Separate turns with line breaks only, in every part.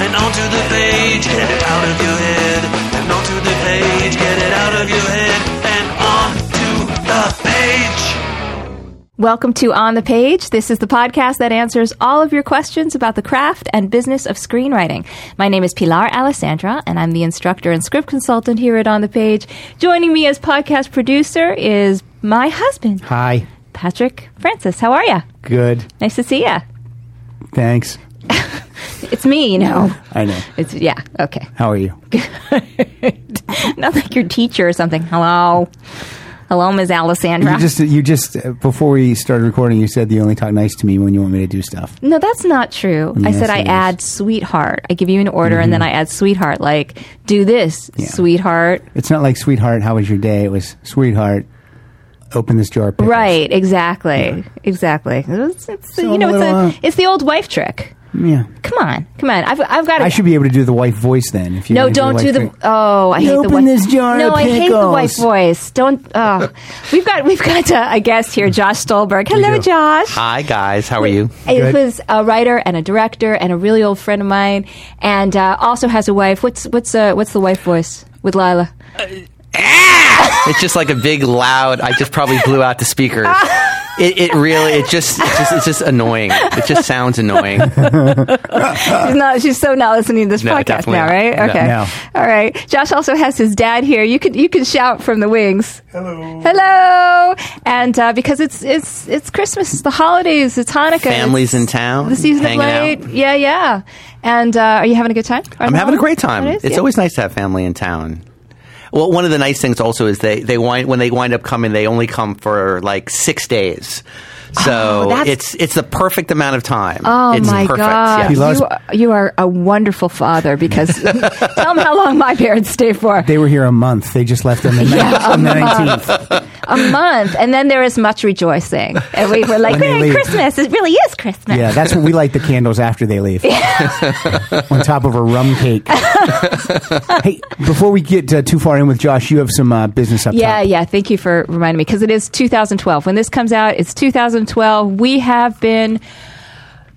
and onto the page. Get it out of your head and onto the page. Get it out of your head and onto the page.
Welcome to On the Page. This is the podcast that answers all of your questions about the craft and business of screenwriting. My name is Pilar Alessandra, and I'm the instructor and script consultant here at On the Page. Joining me as podcast producer is my husband,
Hi.
Patrick Francis. How are you?
Good.
Nice to see you.
Thanks.
It's me, you know.
I know.
It's yeah. Okay.
How are you?
Not like your teacher or something. Hello. Hello, Ms. Alessandra.
You just you just uh, before we started recording, you said you only talk nice to me when you want me to do stuff.
No, that's not true. I said I
it is. Mm-hmm.
add sweetheart. I give you an order and then I add sweetheart. Like, do this,
Yeah.
sweetheart.
It's not like sweetheart. How was your day? It was sweetheart. Open this jar. Of pickles.
Right, exactly. Exactly. It's, it's,
So
you know,
I'm
it's, a,
uh,
it's the old wife trick.
Yeah.
Come on. Come on. I've, I've got
I should be able to do the wife voice then. If you
No,
wanna
don't do the.
trick.
Oh, I
You
hate the
open
wife.
this jar
no,
of
I hate the wife voice. Don't. Oh, we've got we've got uh, a guest here, Josh Stolberg. Hello. Josh.
Hi guys, how are you?
It was a writer and a director and a really old friend of mine, and uh, also has a wife. What's what's uh, what's the wife voice with Lila?
It's just like a big loud. I just probably blew out the speakers. It, it really, it just, it just, it's just annoying. It just sounds annoying.
She's not. She's so not listening to this
No,
podcast now,
not.
right? Okay.
No.
All right. Josh also has his dad here. You can you can shout from the wings. Hello. Hello. And uh, because it's it's it's Christmas, it's the holidays, it's Hanukkah,
Families
it's
in town,
the season of light. Yeah, yeah. And uh, are you having a good time?
I'm having a great time.
It is?
It's
Yeah.
always nice to have family in town. Well, one of the nice things also is they, they wind, when they wind up coming, they only come for like six days. So
Oh,
it's it's the perfect amount of time.
Oh
it's
my
perfect.
God!
He
yes.
loves-
You are, you are a wonderful father because tell them how long my parents stay for.
They were here a month. They just left on the
Yeah,
on the nineteenth.
a month, and then there is much rejoicing, and we were like, "Merry. Christmas! It really is Christmas."
Yeah, that's what we light the candles after they leave. on top of a rum cake. hey, before we get uh, too far in with Josh, you have some uh, business up
Yeah,
top.
yeah. Thank you for reminding me because it is 2012. When this comes out, it's 2012. We have been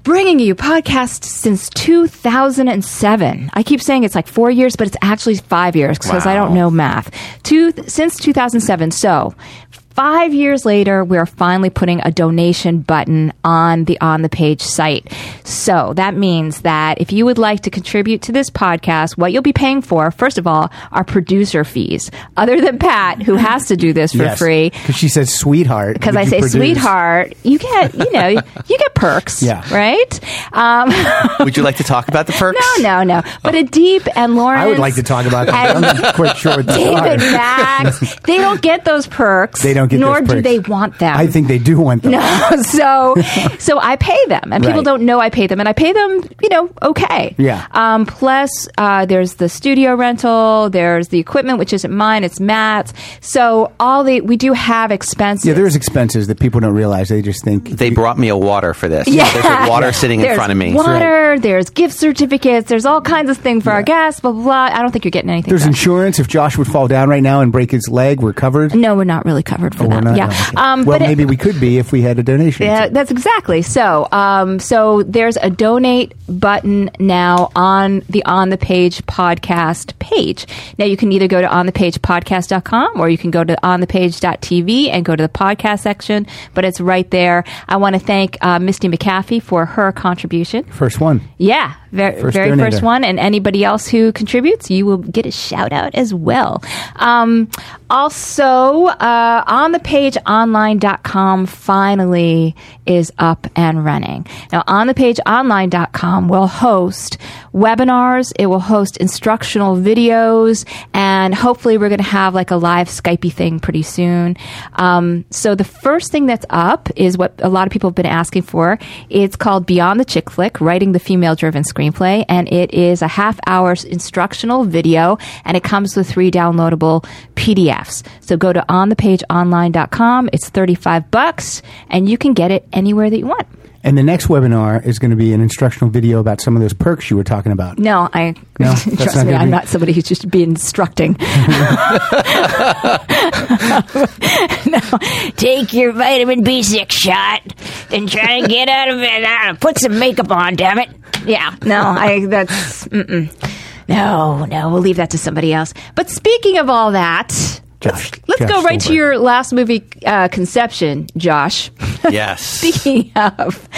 bringing you podcasts since 2007. I keep saying it's like four years, but it's actually five years because I don't know math. Two, since 2007. So. Five years later, we're finally putting a donation button on the on the page site. So that means that if you would like to contribute to this podcast, what you'll be paying for, first of all, are producer fees. Other than Pat, who has to do this for
Yes.
free,
Because she says sweetheart.
because I say
produce?
sweetheart, you get you know you get perks,
Yeah.
right? Um,
Would you like to talk about the perks?
no, no, no. But Adeep and Lawrence,
I would like to talk about that.
and
I'm not quite sure they
David
are.
Max, they don't get those perks.
They don't get
nor do they want them.
I think they do want them.
No, so so I pay them, and people
Right.
don't know I pay them, and I pay them, you know, okay.
Yeah.
Um, plus, uh, there's the studio rental, there's the equipment, which isn't mine, it's Matt's. So all the we do have expenses.
Yeah, there's expenses that people don't realize. They just think
They brought me a water for this.
Yeah.
There's a water sitting in front of me.
Water, there's gift certificates, there's all kinds of things for our guests, blah, blah, blah. I don't think you're getting anything.
there's
Josh.
insurance. If Josh would fall down right now and break his leg, we're covered.
No, we're not really covered for
Oh,
that. Yeah. Um,
well,
but it-
maybe we could be if we had a donation.
Yeah, that's exactly. So, um, so there's a donate button now on the On the Page podcast page. Now you can either go to onthepagepodcast.com or you can go to onthepage.tv and go to the podcast section, but it's right there. I want to thank uh, Misty McAfee for her contribution.
First one.
Yeah, very,
First
very first one. And anybody else who contributes, you will get a shout out as well. Um, also, uh, on the page online.com finally is up and running. Now, on the page online.com will host webinars, it will host instructional videos, and hopefully we're going to have like a live Skypey thing pretty soon. Um, so the first thing that's up is what a lot of people have been asking for. It's called Beyond the Chick Flick, Writing the Female Driven Screenplay, and it is a half hour instructional video, and it comes with three downloadable PDFs. So go to onthepageonline.com. It's 35 bucks, and you can get it anywhere that you want.
And the next webinar is going to be an instructional video about some of those perks you were talking about.
No, I
No,
trust me.
gonna
I'm
be-
not somebody who's just be instructing. no, take your vitamin B6 shot, then try and get out of it. Uh, Put some makeup on, damn it. Yeah, no, I. That's mm-mm. no, no. We'll leave that to somebody else. But speaking of all that.
Josh,
Let's
Josh
go right to your last movie, uh, Conception, Josh.
Yes.
Speaking of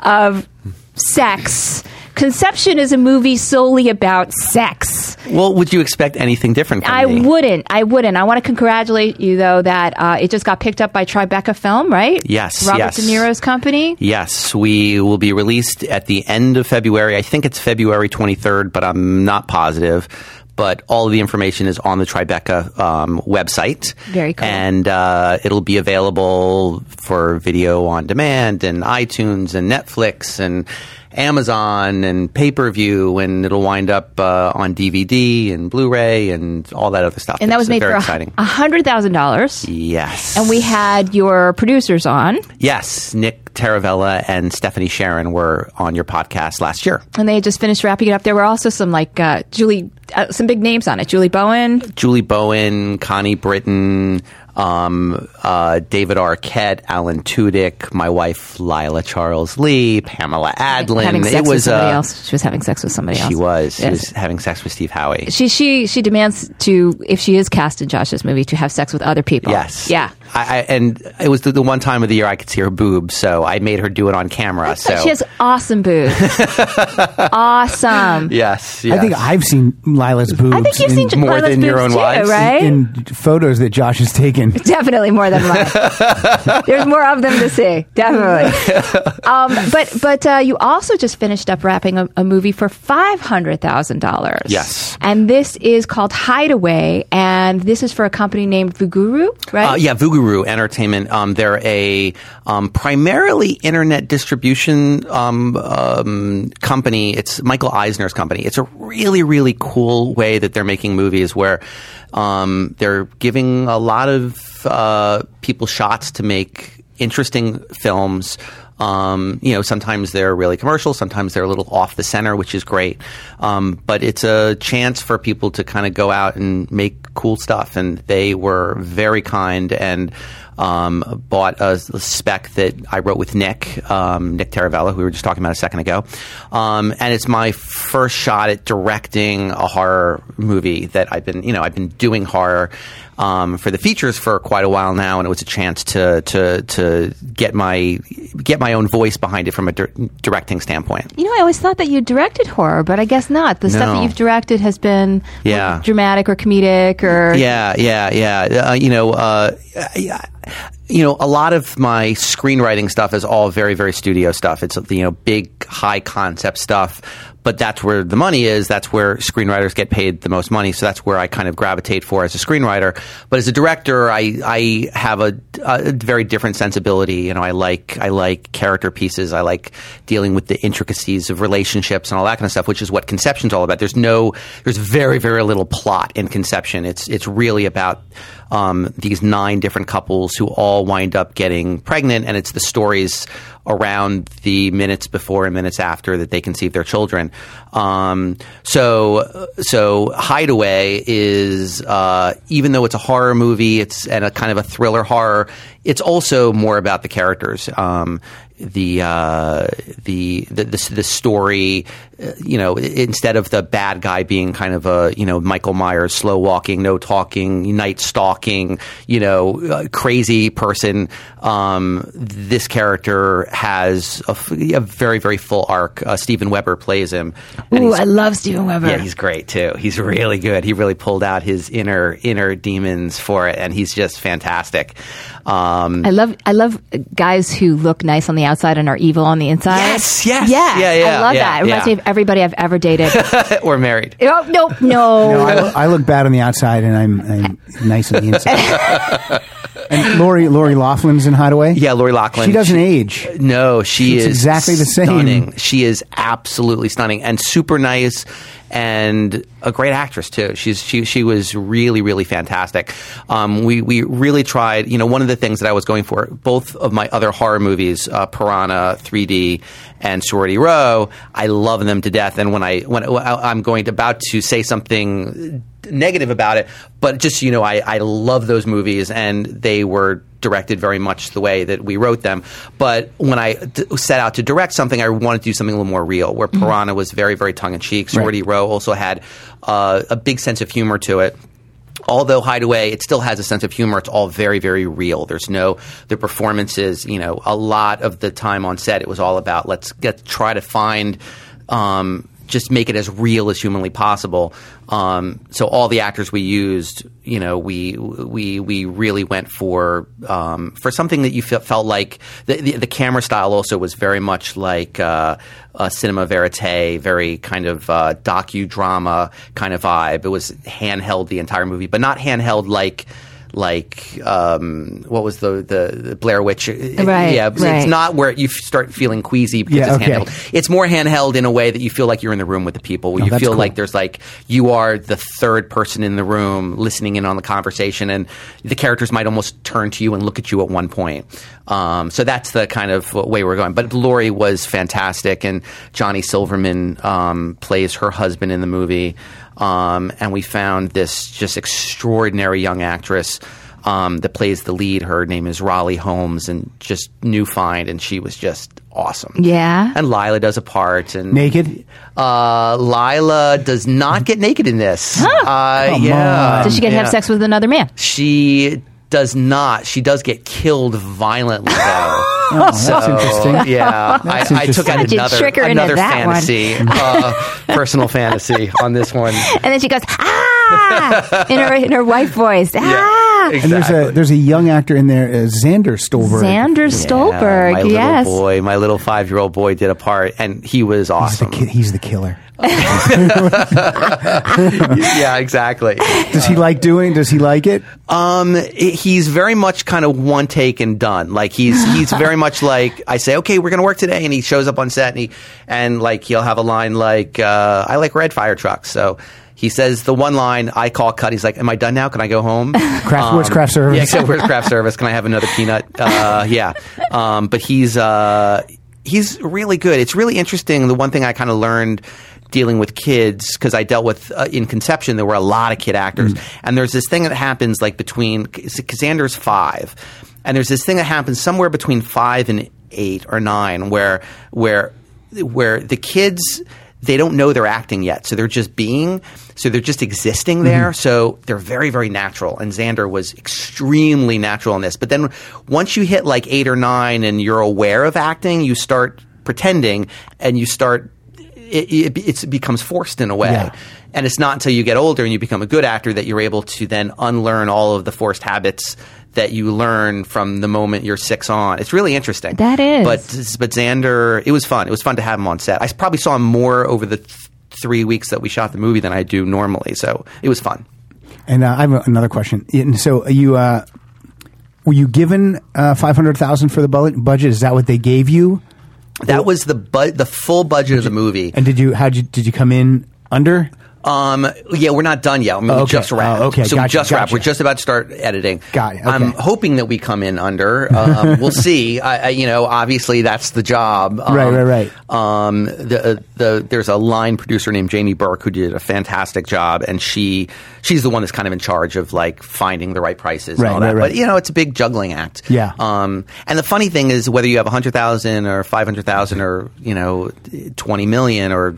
of sex, Conception is a movie solely about sex.
Well, would you expect anything different from
I
me?
wouldn't. I wouldn't. I want to congratulate you though that uh, it just got picked up by Tribeca Film, right?
Yes,
Robert
yes.
De Niro's company.
Yes, we will be released at the end of February. I think it's February 23rd, but I'm not positive. But all of the information is on the Tribeca um, website.
Very cool.
And uh, it'll be available for video on demand and iTunes and Netflix and Amazon and pay per view, and it'll wind up uh, on DVD and Blu ray and all that other stuff.
And that was made
very
for
exciting.
a hundred thousand dollars.
Yes.
And we had your producers on,
Yes, Nick Taravella and Stephanie Sharon were on your podcast last year.
and they had just finished wrapping it up. There were also some like uh, Julie, uh, some big names on it. Julie Bowen,
Julie Bowen, Connie Britton, um, uh, David Arquette, Alan Tudyk, my wife Lila Charles Lee, Pamela Adlon.
having sex
it
with
was
somebody
uh,
else. She was having sex with somebody else.
She was. She was having sex with Steve Howey.
She she she demands to if she is cast in Josh's movie to have sex with other people.
Yes.
Yeah.
I, I, and it was the, the one time of the year I could see her boobs, so I made her do it on camera. So
She has awesome boobs. awesome.
yes,
I think I've seen Lila's boobs.
I think you've seen
more
Lila's
than your own
too,
wives?
right?
in photos that Josh has taken.
Definitely more than mine. There's more of them to see. Definitely. Um, but but uh, you also just finished up wrapping a, a movie for five hundred thousand dollars.
Yes.
And this is called Hideaway, and this is for a company named Vuguru, right?
Uh, yeah, Vuguru Entertainment. Um, they're a um, primarily internet distribution um, um, company. It's Michael Eisner's company. It's a really, really cool way that they're making movies where um, they're giving a lot of uh, people shots to make interesting films. Um, you know, sometimes they're really commercial, sometimes they're a little off the center, which is great. Um, but it's a chance for people to kind of go out and make cool stuff. And they were very kind and um, bought a, spec that I wrote with Nick, um, Nick Taravella, who we were just talking about a second ago. Um, and it's my first shot at directing a horror movie that I've been, you know, I've been doing horror um, for the features for quite a while now, and it was a chance to to to get my get my own voice behind it from a dir- directing standpoint.
you know, I always thought that you directed horror, but I guess not. The stuff that you've directed has been
Yeah.
dramatic or comedic or
Yeah, yeah, yeah. Uh, you know, uh, you know, a lot of my screenwriting stuff is all very, very studio stuff. It's you know, big, high concept stuff. But that's where the money is. That's where screenwriters get paid the most money. So that's where I kind of gravitate for as a screenwriter. But as a director, I I have a, a very different sensibility. You know, I like I like character pieces. I like dealing with the intricacies of relationships and all that kind of stuff, which is what Conception's all about. There's no, there's very very little plot in Conception. It's it's really about um, these nine different couples who all wind up getting pregnant, and it's the stories around the minutes before and minutes after that they conceive their children. Um, so, so Hideaway is uh, even though it's a horror movie, it's and a kind of a thriller horror. It's also more about the characters. Um, the, uh, the, the the the story. uh, You know, instead of the bad guy being kind of a you know Michael Myers, slow walking, no talking, night stalking, you know, uh, crazy person. Um, this character has a very very full arc. Uh, Steven Weber plays him.
Ooh, I love Steven Weber.
yeah, he's great too. He's really good. He really pulled out his inner inner demons for it, and he's just fantastic. Um,
I love I love guys who look nice on the outside and are evil on the inside.
Yes, yes.
yeah,
Yeah, yeah,
I love
yeah,
that. It reminds
yeah.
me of everybody I've ever dated.
or married.
oh no, no,
No, I, look- I look bad on the outside, and I'm, I'm nice on the inside. and Lori Lori Loughlin's in Hideaway.
Yeah, Lori Loughlin.
She doesn't age.
No, she
She's
is
exactly the same.
Stunning. She is absolutely stunning and super nice and a great actress too. She's she she was really really fantastic. Um, we we really tried. You know, one of the things that I was going for both of my other horror movies, uh, Piranha 3D and Sorority Row, I love them to death. And when I when I- I'm going to, about to say something negative about it, but just you know, I I love those movies and they were directed very much the way that we wrote them. But when I d- set out to direct something, I wanted to do something a little more real. Where Piranha was very, very tongue in cheek. Sorority Row also had uh, a big sense of humor to it. Although Hideaway, it still has a sense of humor. It's all very, very real. There's no the performances. You know, a lot of the time on set, it was all about let's get try to find. Um, just make it as real as humanly possible. Um, so all the actors we used, you know, we we we really went for um, for something that you fe- felt like the, the the camera style also was very much like uh, a cinema verite, very kind of uh, docudrama kind of vibe. It was handheld the entire movie, but not handheld like. Like um, what was the, the the Blair Witch?
Right,
yeah, it's not where you start feeling queasy because
Yeah,
it's
okay.
handheld. It's more handheld in a way that you feel like you're in the room with the people, where
Oh,
you feel
cool.
like there's like you are the third person in the room listening in on the conversation, and the characters might almost turn to you and look at you at one point. Um, so that's the kind of way we're going. But Lori was fantastic, and Johnny Silverman um, plays her husband in the movie. Um, and we found this just extraordinary young actress um, that plays the lead. Her name is Raleigh Holmes, and just new find, and she was just awesome.
Yeah.
And Lila does a part, and
Naked?
Uh, Lila does not get naked in this. Uh, yeah.
Does she get to have sex with another man?
She does not. She does get killed violently, though.
Oh, that's interesting.
Yeah, I,
That's
I took
interesting.
out another
trick her into
another
that one?
fantasy, uh, personal fantasy on this one.
And then she goes ah in her in her white voice. Ah.
And there's a there's a young actor in there, uh, Xander Stolberg.
Xander
Yeah,
Stolberg,
my
yes.
little boy, my little five year old boy did a part, and he was
He's the,
awesome.
ki- he's the killer.
yeah, exactly.
Does he like doing? Does he like it?
Um, he's very much kind of one take and done. Like he's he's very much like I say, okay, we're gonna work today, and he shows up on set and he and like he'll have a line like, uh, I like red fire trucks, so. He says the one line I call cut. He's like, "Am I done now? Can I go home?"
Craft- where's craft service?
Yeah, where's craft service? Can I have another peanut? Uh, yeah, um, but he's uh, he's really good. It's really interesting. The one thing I kind of learned dealing with kids because I dealt with uh, in conception there were a lot of kid actors, and there's this thing that happens like between Xander's five, and there's this thing that happens somewhere between five and eight or nine where where where the kids they don't know they're acting yet, so they're just being, so they're just existing there. So they're very, very natural. And Xander was extremely natural in this. But then once you hit like eight or nine and you're aware of acting, you start pretending and you start. It, it, it becomes forced in a way.
Yeah.
And it's not until you get older and you become a good actor that you're able to then unlearn all of the forced habits that you learn from the moment you're six on. It's really interesting.
That is.
But but Xander, it was fun. It was fun to have him on set. I probably saw him more over the th- three weeks that we shot the movie than I do normally. So it was fun.
And uh, I have another question. And so you uh, were you given uh, five hundred thousand for the budget? Is that what they gave you?
That was the bu- the full budget of the movie.
And did you how did you, did you come in under?
Um, yeah, we're not done yet. I mean, we
Okay.
just wrapped.
Oh, okay.
So we
Gotcha,
just wrapped.
gotcha.
We're just about to start editing.
Got it.
I'm hoping that we come in under. Um, we'll see. I, I, you know, obviously that's the job. Um,
Right, right, right.
Um, the, uh, the there's a line producer named Jamie Burke who did a fantastic job, and she she's the one that's kind of in charge of like finding the right prices
Right,
and all that.
right, right.
But you know, it's a big juggling act.
Yeah.
Um, and the funny thing is, whether you have hundred thousand or five hundred thousand or you know twenty million or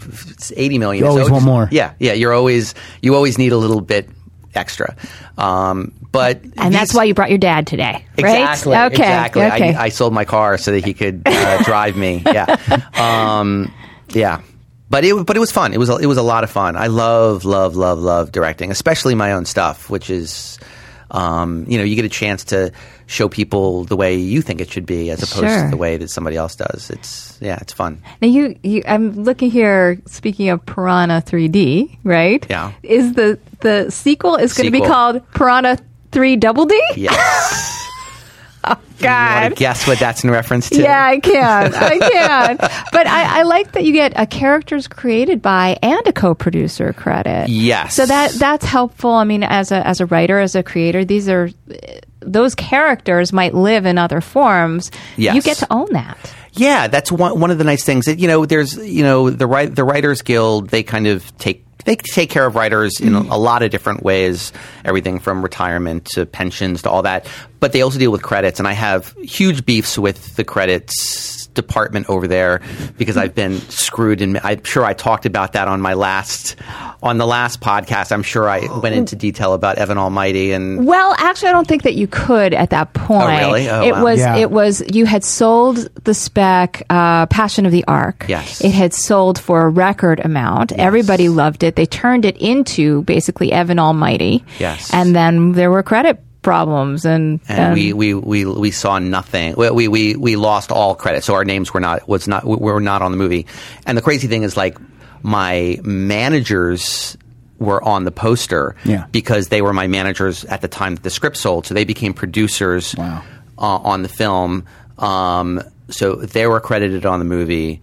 eighty million,
You always want more.
Yeah, yeah. You're always you always need a little bit extra. Um, but
And that's why you brought your dad today, right?
Exactly.
Okay.
Exactly.
Okay.
I, I sold my car so that he could uh, drive me. Yeah. Um, yeah. But it, but it was fun. It was a, it was a lot of fun. I love love love love directing, especially my own stuff, which is, um, you know, you get a chance to show people the way you think it should be, as opposed
Sure.
to the way that somebody else does. It's yeah, it's fun.
Now you, you, I'm looking here. Speaking of Piranha 3D, right?
Yeah.
Is the the sequel is going to be called Piranha 3 Double D?
Yes. You
God.
guess what that's in reference to?
Yeah, I can. I can. But I, I like that you get a characters created by and a co-producer credit.
Yes.
So that that's helpful. I mean, as a as a writer, as a creator, these are uh, those characters might live in other forms.
Yes.
You get to own that.
Yeah, that's one one of the nice things. That, you know, there's you know the the Writers Guild. They kind of take they take care of writers in a, a lot of different ways. Everything from retirement to pensions to all that. But they also deal with credits, and I have huge beefs with the credits department over there because I've been screwed. And I'm sure I talked about that on my last on the last podcast. I'm sure I went into detail about Evan Almighty and
Well, actually, I don't think that you could at that point.
really? Oh,
it
wow.
was
Yeah.
it was you had sold the spec uh, Passion of the Ark.
Yes.
it had sold for a record amount. Everybody loved it. They turned it into basically Evan Almighty.
Yes.
and then there were credit problems and,
and we, we, we, we saw nothing. We, we, we, we lost all credit, so our names were not was not were not on the movie. And the crazy thing is, like my managers were on the poster
Yeah.
because they were my managers at the time that the script sold, so they became producers
Wow.
uh, on the film. Um, so they were credited on the movie.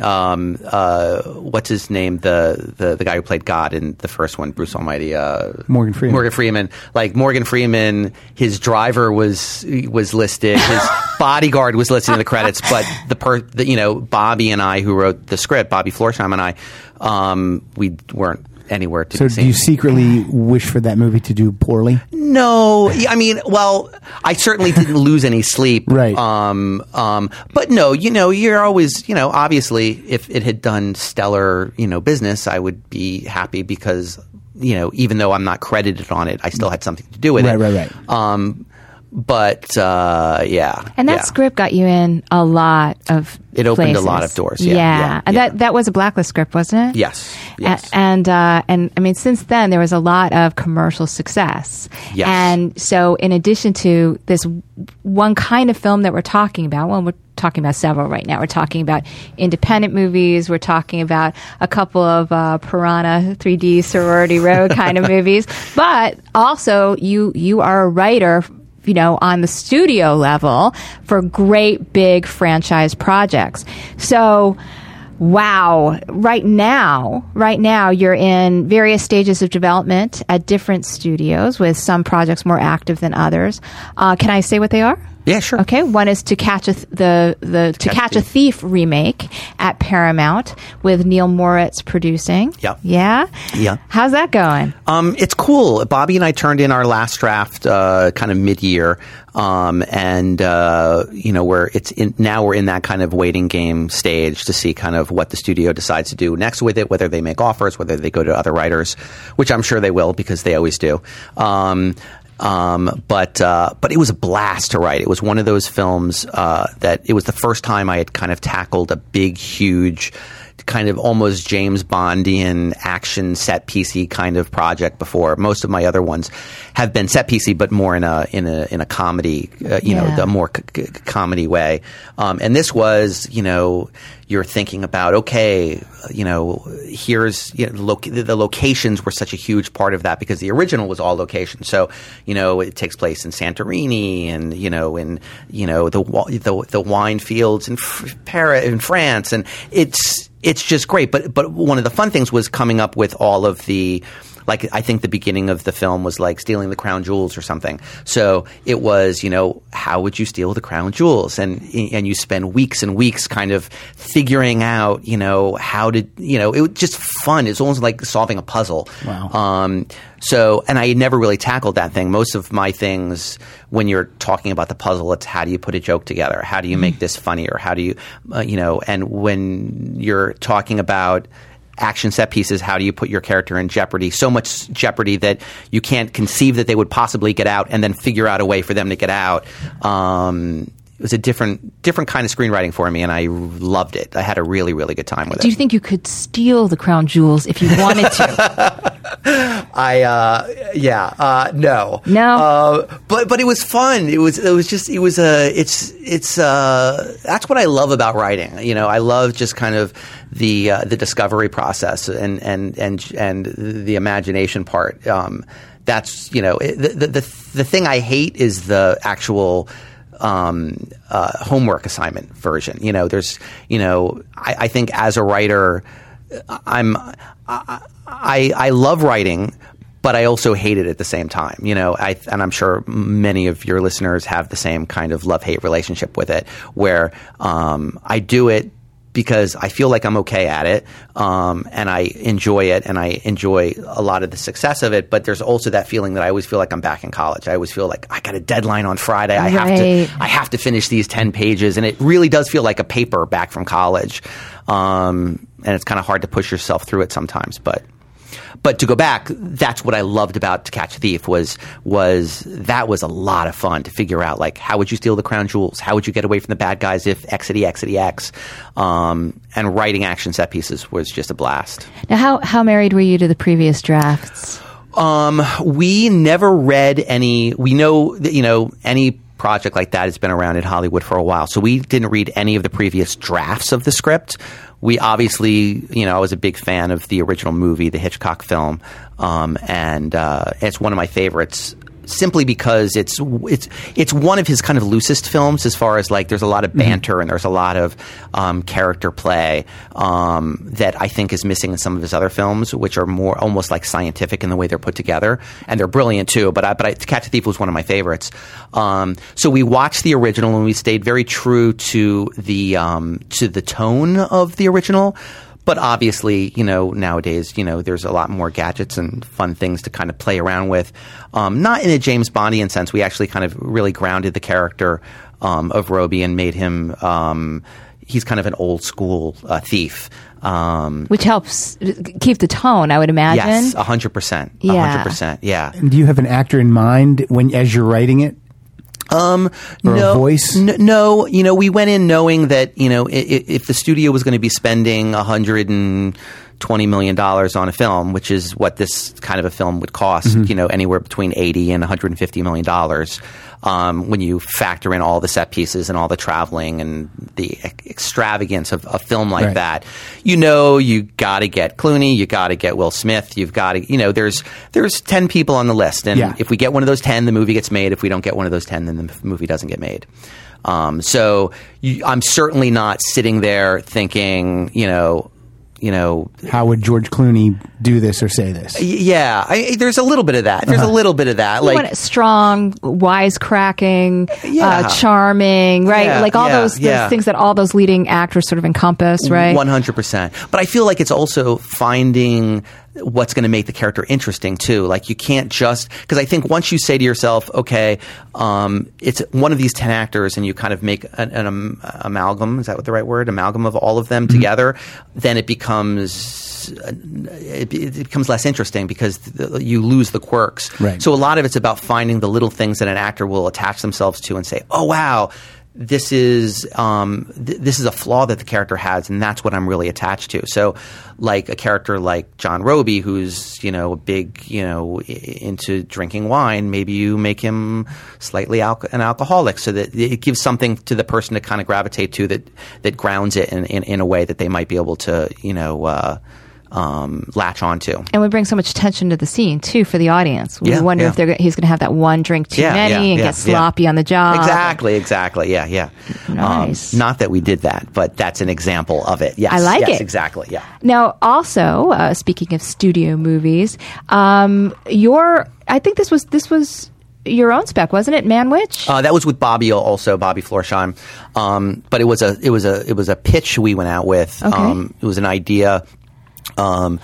Um, uh, what's his name? The, the the guy who played God in the first one, Bruce Almighty. Uh,
Morgan Freeman.
Morgan Freeman. Like Morgan Freeman, his driver was was listed. His bodyguard was listed in the credits, but the per the, you know Bobby and I, who wrote the script, Bobby Florsheim and I, um, we weren't anywhere to
So do you secretly wish for that movie to do poorly?
No, I mean, well, I certainly didn't lose any sleep.
Right.
Um, um, but no, you know, you're always, you know, obviously, if it had done stellar, you know, business, I would be happy because, you know, even though I'm not credited on it, I still had something to do with
Right,
it.
right, right.
Um, but uh, yeah,
and that
yeah.
script got you in a lot of
It opened a lot of doors, yeah, yeah,
and
yeah.
that that was a blacklist script, wasn't it?
Yes,
A- and uh, and I mean, since then there was a lot of commercial success.
Yes.
And so, in addition to this one kind of film that we're talking about, well, we're talking about several right now. We're talking about independent movies. We're talking about a couple of uh, Piranha 3D Sorority Row kind of movies. But also, you you are a writer. You know, on the studio level for great big franchise projects. So, Wow. Right now, right now, you're in various stages of development at different studios with some projects more active than others. Uh, can I say what they are?
Yeah, sure.
Okay, one is to catch a th- the the to,
Catch
catch
a
thief remake at Paramount with Neil Moritz producing.
Yep.
Yeah.
Yeah.
How's that going?
Um, it's cool. Bobby and I turned in our last draft uh, kind of mid-year, um, and uh, you know we're it's in, now we're in that kind of waiting game stage to see kind of what the studio decides to do next with it, whether they make offers, whether they go to other writers, which I'm sure they will because they always do. Um, um, but uh, but it was a blast to write. It was one of those films uh, that it was the first time I had kind of tackled a big, huge kind of almost James Bondian action set piece kind of project before. Most of my other ones have been set piece, but more in a in a in a comedy, uh, you know,
Yeah.
the more c- c- comedy way. Um, and this was, you know, you're thinking about okay, you know, here's you know, loc- the locations were such a huge part of that because the original was all locations. So you know, it takes place in Santorini and you know in you know the the, the wine fields in Paris in France, and it's it's just great. But but one of the fun things was coming up with all of the like I think the beginning of the film was like stealing the crown jewels or something. So it was, you know, how would you steal the crown jewels? And and you spend weeks and weeks kind of figuring out, you know, how to, you know, it was just fun. It's almost like solving a puzzle.
Wow.
Um, so, and I had never really tackled that thing. Most of my things, when you're talking about the puzzle, it's how do you put a joke together? How do you make this funnier? How do you, uh, you know, and when you're talking about action set pieces, how do you put your character in jeopardy? So much jeopardy that you can't conceive that they would possibly get out and then figure out a way for them to get out. Um, it was a different different kind of screenwriting for me, and I loved it. I had a really really good time with
Do
it.
Do you think you could steal the crown jewels if you wanted to?
I uh, yeah uh, no
No?
uh, but but it was fun. It was it was just it was a it's it's uh, that's what I love about writing. You know, I love just kind of the uh, the discovery process and and and and the imagination part. Um, that's you know it, the, the the the thing I hate is the actual um, uh, homework assignment version. You know, there's, you know, I, I think as a writer, I'm, I, I, I love writing, but I also hate it at the same time. You know, I, and I'm sure many of your listeners have the same kind of love hate relationship with it, where um, I do it because I feel like I'm okay at it, um, and I enjoy it, and I enjoy a lot of the success of it. But there's also that feeling that I always feel like I'm back in college. I always feel like I got a deadline on Friday. I have to, I have to finish these ten pages, and it really does feel like a paper back from college. Um, and it's kind of hard to push yourself through it sometimes, but. But to go back, that's what I loved about To Catch a Thief was was that was a lot of fun to figure out like how would you steal the crown jewels? How would you get away from the bad guys if Xity Xity X? Um, and writing action set pieces was just a blast.
now, how how married were you to the previous drafts?
Um, we never read any. We know that you know any project like that has been around in Hollywood for a while, so we didn't read any of the previous drafts of the script. We obviously, you know, I was a big fan of the original movie, the Hitchcock film, um, and uh, it's one of my favorites. Simply because it's it's it's one of his kind of loosest films, as far as like there's a lot of banter and there's a lot of um, character play um, that I think is missing in some of his other films, which are more almost like scientific in the way they're put together, and they're brilliant too. But I, but I, Catch a Thief was one of my favorites. Um, so we watched the original and we stayed very true to the um, to the tone of the original. But obviously, you know, nowadays, you know, there's a lot more gadgets and fun things to kind of play around with. Um, not in a James Bondian sense. We actually kind of really grounded the character um, of Robie and made him. Um, he's kind of an old school uh, thief. Um,
Which helps keep the tone, I would imagine.
yes, hundred percent.
Yeah.
hundred percent. Yeah.
Do you have an actor in mind when as you're writing it?
Um,
Or
no,
voice?
n- no, you know, we went in knowing that you know i- i- if the studio was going to be spending a hundred and twenty million dollars on a film, which is what this kind of a film would cost,
Mm-hmm.
you know, anywhere between eighty and one hundred and fifty million dollars. Um, when you factor in all the set pieces and all the traveling and the ex- extravagance of a film like
Right.
that, you know, you got to get Clooney, you got to get Will Smith, you've got to, you know, there's there's ten people on the list, and
Yeah.
if we get one of those 10, the movie gets made. If we don't get one of those 10, then the movie doesn't get made. Um, so you, I'm certainly not sitting there thinking, you know, you know,
How would George Clooney do this or say this?
yeah, I, there's a little bit of that. There's a little bit of that.
You
Like,
want it strong, wisecracking,
Yeah.
uh, charming, right?
Yeah,
like all
yeah,
those, those
yeah.
things that all those leading actors sort of encompass, right?
One hundred percent. But I feel like it's also finding what's going to make the character interesting too. Like you can't just because I think once you say to yourself, okay, um, it's one of these ten actors, and you kind of make an, an am- amalgam. Is that what the right word? Amalgam of all of them together. Then it becomes it, it becomes less interesting because th- you lose the quirks.
Right.
So a lot of it's about finding the little things that an actor will attach themselves to and say, oh wow this is um, th- this is a flaw that the character has, and that's what I'm really attached to. So, like a character like John Robie, who's you know a big you know i- into drinking wine, maybe you make him slightly alco- an alcoholic, so that it gives something to the person to kind of gravitate to that that grounds it in, in, in a way that they might be able to you know uh, um, latch onto.
And we bring so much tension to the scene too for the audience. We
Yeah,
wonder
yeah.
if they're he's going to have that one drink too
Yeah,
many and get sloppy on the job.
Exactly, exactly. Yeah, yeah.
Nice.
Um, not that we did that, but that's an example of it. Yes,
I like
yes,
it.
Exactly. Yeah.
Now, also uh, speaking of studio movies, um, your I think this was this was your own spec, wasn't it, Man Witch?
Uh, that was with Bobby also, Bobby Florsheim. Um, but it was a it was a it was a pitch we went out with.
Okay.
Um, it was an idea, um,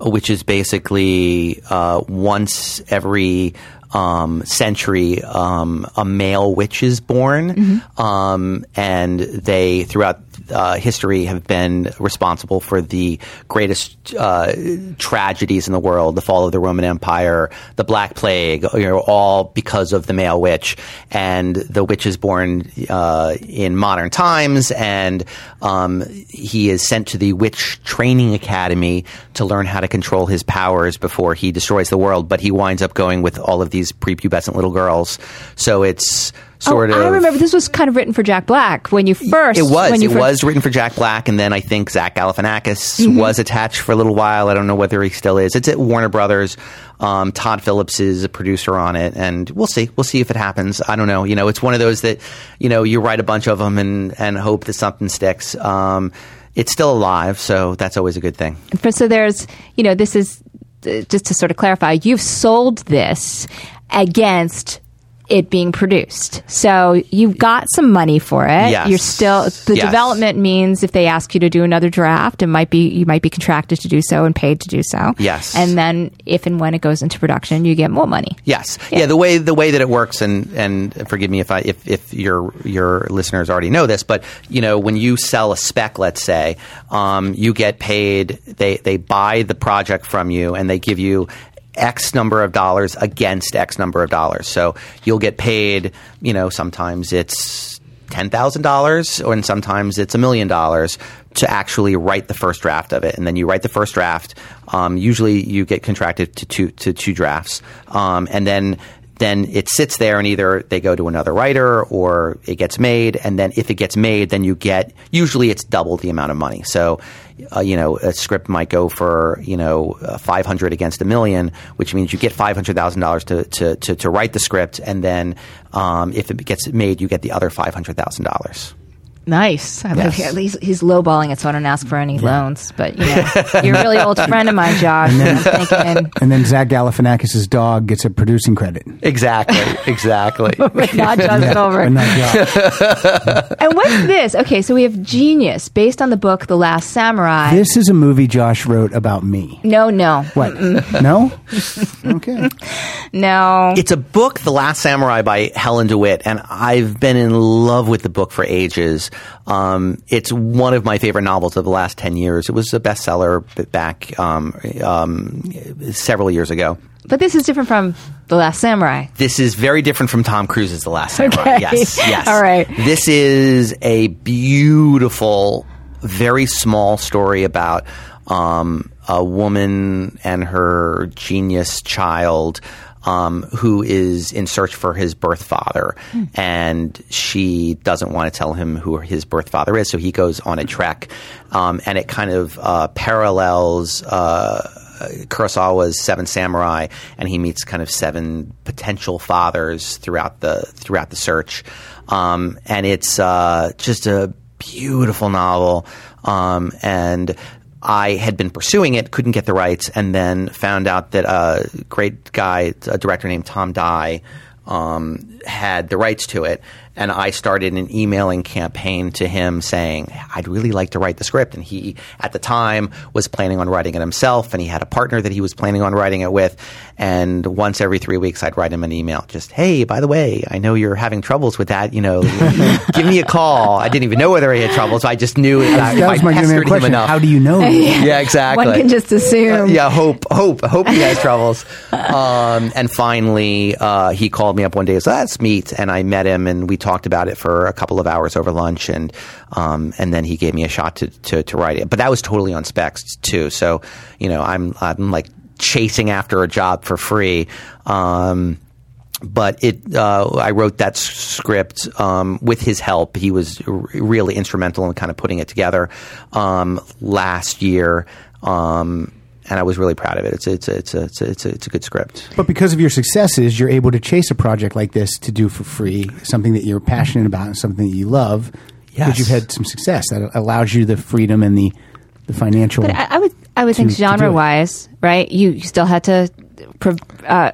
which is basically uh, once every um, century, um, a male witch is born, um, and they throughout uh, history have been responsible for the greatest uh, tragedies in the world: the fall of the Roman Empire, the Black Plague. You know, all because of the male witch. And the witch is born uh, in modern times, and um, he is sent to the witch training academy to learn how to control his powers before he destroys the world. But he winds up going with all of these prepubescent little girls. So it's sort
oh,
of.
I remember this was kind of written for Jack Black when you first.
It was.
When you
It
first,
was written for Jack Black, and then I think Zach Galifianakis
Mm-hmm.
was attached for a little while. I don't know whether he still is. It's at Warner Brothers. Um, Todd Phillips is a producer on it, and we'll see. We'll see if it happens. I don't know. You know, it's one of those that you know you write a bunch of them and and hope that something sticks. Um, it's still alive, so that's always a good thing.
So there's, you know, this is uh, just to sort of clarify. You've sold this against it being produced, so you've got some money for it.
Yes.
You're still the
Yes.
development means if they ask you to do another draft, it might be you might be contracted to do so and paid to do so.
Yes.
and then if and when it goes into production, you get more money.
Yes, yeah. The way the way that it works, and and forgive me if I if if your your listeners already know this, but you know when you sell a spec, let's say, um, you get paid. They they buy the project from you, and they give you. X number of dollars against X number of dollars. So you'll get paid, you know, sometimes it's ten thousand dollars, or and sometimes it's a million dollars to actually write the first draft of it. And then you write the first draft. Um, usually, you get contracted to two to two drafts, um, and then then it sits there, and either they go to another writer or it gets made. And then if it gets made, then you get usually it's double the amount of money. So. Uh, you know, a script might go for you know uh, five hundred against a million, which means you get five hundred thousand dollars to to to write the script, and then um, if it gets made, you get the other five hundred thousand dollars.
Nice. I
Yes.
like, at least he's lowballing it, so I don't ask for any loans. But you know, you're a really old friend of mine, Josh. and I'm thinking,
And then Zach Galifianakis' dog gets a producing credit.
Exactly, exactly.
but not John
But
Silver.
not Josh.
And what's this? Okay, so we have Genius, based on the book The Last Samurai.
this is a movie Josh wrote about me.
no, no,
What? No? Okay.
no.
It's a book, The Last Samurai by Helen DeWitt, and I've been in love with the book for ages. Um, it's one of my favorite novels of the last 10 years. It was a bestseller back um, um, several years ago.
But this is different from The Last Samurai.
This is very different from Tom Cruise's The Last Samurai.
Okay.
Yes, yes.
All right.
This is a beautiful, very small story about um, a woman and her genius child. Um, who is in search for his birth father, and she doesn't want to tell him who his birth father is, so he goes on a trek, um, and it kind of uh, parallels uh, Kurosawa's Seven Samurai, and he meets kind of seven potential fathers throughout the throughout the search, um, and it's uh, just a beautiful novel, um, and. I had been pursuing it, couldn't get the rights, and then found out that a great guy, a director named Tom Dye, um, had the rights to it. And I started an emailing campaign to him saying, I'd really like to write the script. And he, at the time, was planning on writing it himself, and he had a partner that he was planning on writing it with. And once every three weeks, I'd write him an email just, hey, by the way, I know you're having troubles with that. You know, give me a call. I didn't even know whether he had troubles. I just knew that,
That
if
was
I
my
pestered
main
him enough.
How do you know?
yeah, exactly.
One can just assume.
yeah, hope, hope, hope he has troubles. Um, and finally, uh, he called me up one day. and said, "Let's meet." And I met him, and we talked about it for a couple of hours over lunch, and um, and then he gave me a shot to, to to write it. But that was totally on specs too. So you know, I'm I'm like chasing after a job for free. Um, but it, uh, I wrote that script um, with his help. He was r- really instrumental in kind of putting it together um, last year, um, and I was really proud of it. It's it's it's a, it's a, it's a, it's a good script.
But because of your successes, you're able to chase a project like this to do for free, something that you're passionate about and something that you love.
Yes.
Because you've had some success that allows you the freedom and the the financial.
But I, I would, I would think
to- to do it.
genre wise, right? You, you still had to uh,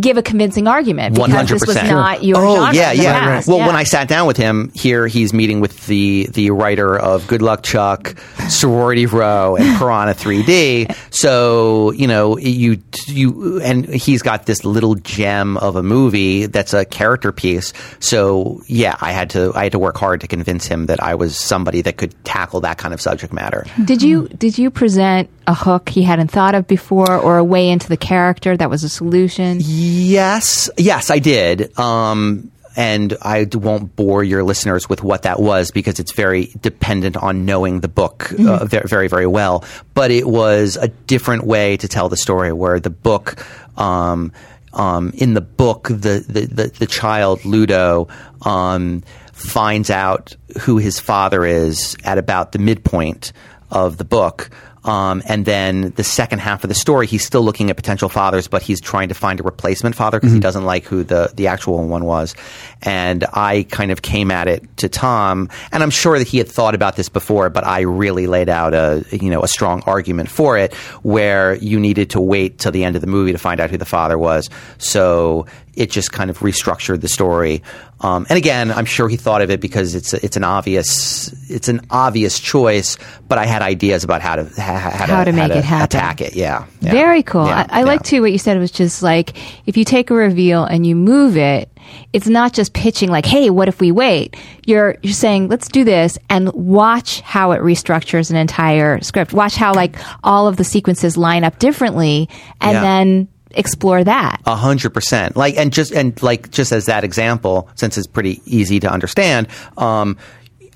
give a convincing argument because
One hundred
this was
percent.
not your
oh
genre.
yeah,
in the
yeah.
past.
Well,
Yeah.
when I sat down with him here, he's meeting with the the writer of Good Luck Chuck, Sorority Row, and Piranha 3D. So you know you you and he's got this little gem of a movie that's a character piece. So yeah, I had to I had to work hard to convince him that I was somebody that could tackle that kind of subject matter.
Did you did you present a hook he hadn't thought of before, or a way into the character that was a solution?
Yes, yes, I did. Um, and I won't bore your listeners with what that was because it's very dependent on knowing the book uh, ve- very, very well. But it was a different way to tell the story where the book, um, um, in the book, the, the, the, the child, Ludo, um, finds out who his father is at about the midpoint of the book. Um, and then the second half of the story, he's still looking at potential fathers, but he's trying to find a replacement father because he doesn't like who the, the actual one was. And I kind of came at it to Tom, and I'm sure that he had thought about this before, but I really laid out a you know a strong argument for it, where you needed to wait till the end of the movie to find out who the father was. So it just kind of restructured the story. Um, and again, I'm sure he thought of it because it's it's an obvious it's an obvious choice, but I had ideas about how to how,
How to make it happen.
attack it. Yeah, yeah.
Very cool.
Yeah,
I, I
yeah.
like too what you said. It was just like if you take a reveal and you move it, it's not just pitching like, "Hey, what if we wait?" You're you're saying, "Let's do this," and watch how it restructures an entire script. Watch how like all of the sequences line up differently, and
Yeah.
then explore that.
A hundred percent. Like, and just and like just as that example, since it's pretty easy to understand. Um,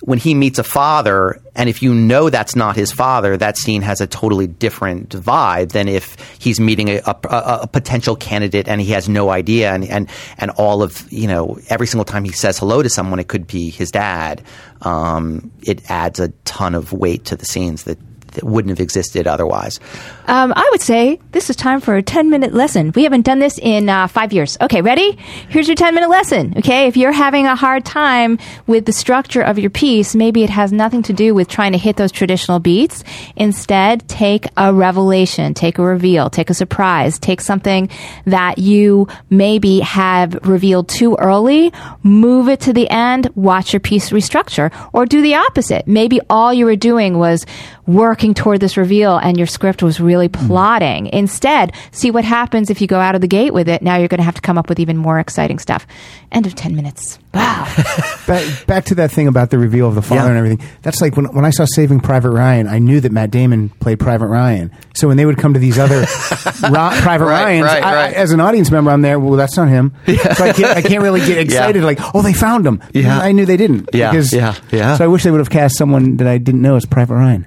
when he meets a father, and if you know that's not his father, that scene has a totally different vibe than if he's meeting a, a, a, potential candidate and he has no idea, and, and and all of you know every single time he says hello to someone, it could be his dad. Um, it adds a ton of weight to the scenes that, that wouldn't have existed otherwise.
Um, I would say this is time for a 10 minute lesson. We haven't done this in uh, five years. Okay, ready? Here's your 10 minute lesson. Okay, if you're having a hard time with the structure of your piece, maybe it has nothing to do with trying to hit those traditional beats. Instead, take a revelation, take a reveal, take a surprise, take something that you maybe have revealed too early, move it to the end, watch your piece restructure, or do the opposite. Maybe all you were doing was working toward this reveal and your script was really hmm. plotting. Instead, see what happens if you go out of the gate with it. Now you're going to have to come up with even more exciting stuff. End of 10 minutes. Wow.
back, back to that thing about the reveal of the father
Yeah.
and everything. That's like when when I saw Saving Private Ryan, I knew that Matt Damon played Private Ryan. So when they would come to these other Ro- Private
Right,
Ryans,
right,
I- I- as an audience member, I'm there. Well, that's not him. So I can't, I can't really get excited. Like, oh, they found him.
Yeah.
I knew they didn't.
Yeah, yeah, yeah.
So I wish they would have cast someone that I didn't know as Private Ryan.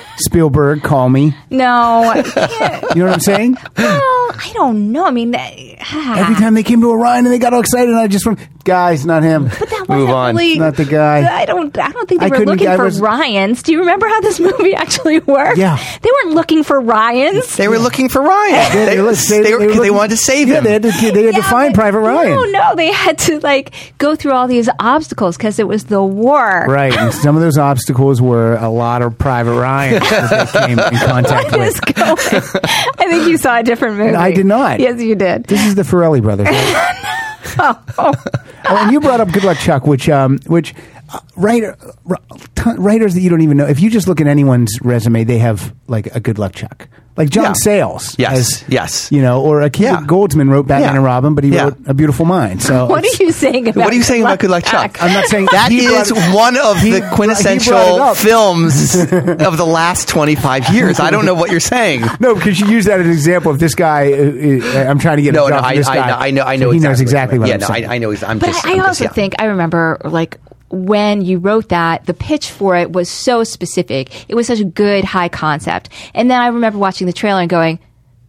Spielberg, call me.
no, can't.
You know what I'm saying?
Well, I don't know. I mean, that,
Every time they came to Orion and they got all excited, I just went, guys, not him.
But that
Move
wasn't
on.
really
Not the guy.
I don't. I don't think they
I
were looking
I
for
was-
Ryans. Do you remember how this movie actually worked?
Yeah.
they weren't looking for Ryans.
They were looking for Ryan.
They-
They,
they
they,
they-
were-
they
they wanted to save
Yeah,
him.
they had to, they had to find Private Ryan.
No, no, they had to like go through all these obstacles because it was the war.
Right, and some of those obstacles were a lot of Private Ryan that they came in contact with.
I think you saw a different movie.
I did not.
Yes, you did.
This is the Farrelly brothers. right? oh, and you brought up Good Luck Chuck, which, um, which uh, writer, r- ton- writers that you don't even know. If you just look at anyone's resume, they have like a Good Luck Chuck like John
Yeah.
Sayles.
Yes,
as-
yes.
You know, or Akiva
Yeah.
Goldsman wrote Batman
Yeah.
and Robin, but he
Yeah.
wrote A Beautiful Mind. So
What are you saying about?
What are you saying about Good Luck Chuck?
I'm not saying
That
he brought
one of
he
the
brought- he brought it
quintessential films of the last 25 years. I don't know what you're saying.
No, because you use that as an example of this guy. Uh, uh, I'm trying to get
No,
a
no,
job
I,
this
I,
guy.
know, I know, I
So
know.
he knows exactly what
Yeah,
I'm
no,
saying.
I, I know. I'm
But
just.
I,
I'm
I
just-
also
yeah.
think I remember like when you wrote that, the pitch for it was so specific. It was such a good high concept. And then I remember watching the trailer and going,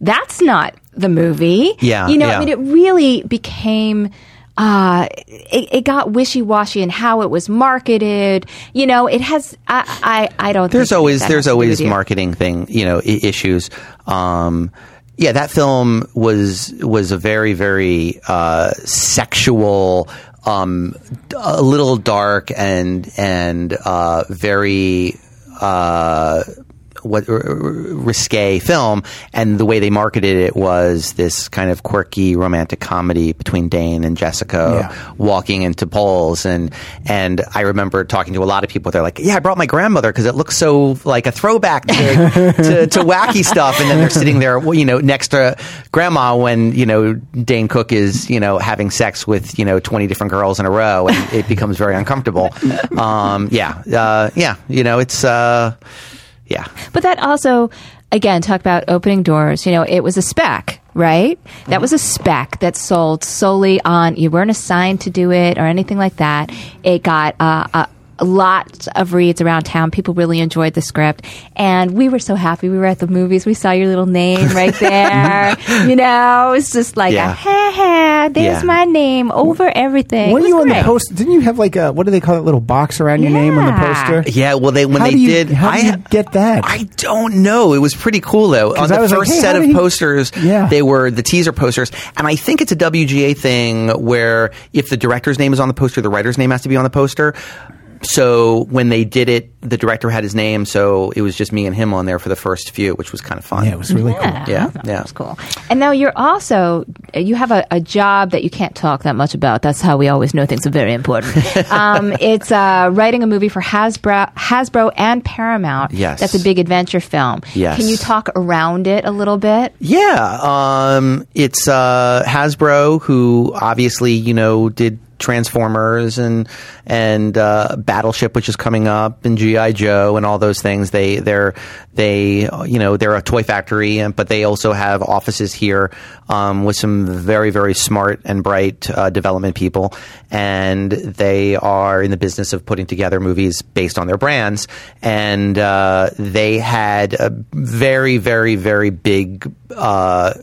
"That's not the movie."
Yeah,
you know,
yeah.
I mean, it really became. Uh, it, it got wishy washy in how it was marketed. You know, it has. I, I, I don't.
there's
think
always there's
has to do
always marketing thing you know I- issues um yeah that film was was a very very uh sexual um a little dark and and uh very uh what r- r- risque film, and the way they marketed it was this kind of quirky romantic comedy between Dane and Jessica
Yeah.
walking into poles, and and I remember talking to a lot of people. They're like, "Yeah, I brought my grandmother because it looks so like a throwback to, to, to wacky stuff." And then they're sitting there, you know, next to grandma when you know Dane Cook is you know having sex with you know twenty different girls in a row, and it becomes very uncomfortable. Um, yeah, uh, yeah, you know, it's. Uh, yeah.
But that also, again, talk about opening doors. You know, it was a spec, right? That was a spec that sold solely on, you weren't assigned to do it or anything like that. It got uh, a, a lot of reads around town. People really enjoyed the script. And we were so happy. We were at the movies. We saw your little name right there. you know, it's just like,
Yeah.
a, ha ha, there's
Yeah.
my name over everything.
When
It
you on the
great.
post, didn't you have like a what do they call it? Little box around your name on the poster.
Yeah, well, they when
How
they
you-
did,
how
I
do you get that?
I don't know. It was pretty cool though. On the
was like,
first
hey,
set of
did he-
posters,
Yeah.
they were the teaser posters, and I think it's a WGA thing where if the director's name is on the poster, the writer's name has to be on the poster. So when they did it, the director had his name, so it was just me and him on there for the first few, which was kind of fun.
Yeah, it was really cool.
Yeah,
Yeah,
I thought
yeah.
that was cool. And now you're also you have a, a job that you can't talk that much about. That's how we always know things are very important. um, it's uh, writing a movie for Hasbro, Hasbro and Paramount.
Yes.
that's a big adventure film.
Yes.
can you talk around it a little bit?
Yeah, um, it's uh, Hasbro who obviously you know did Transformers and and uh, Battleship, which is coming up, and GI Joe and all those things. They they're they you know they're a toy factory, and but they also have offices here um, with some very very smart and bright uh, development people, and they are in the business of putting together movies based on their brands, and uh, they had a very very very big. Uh,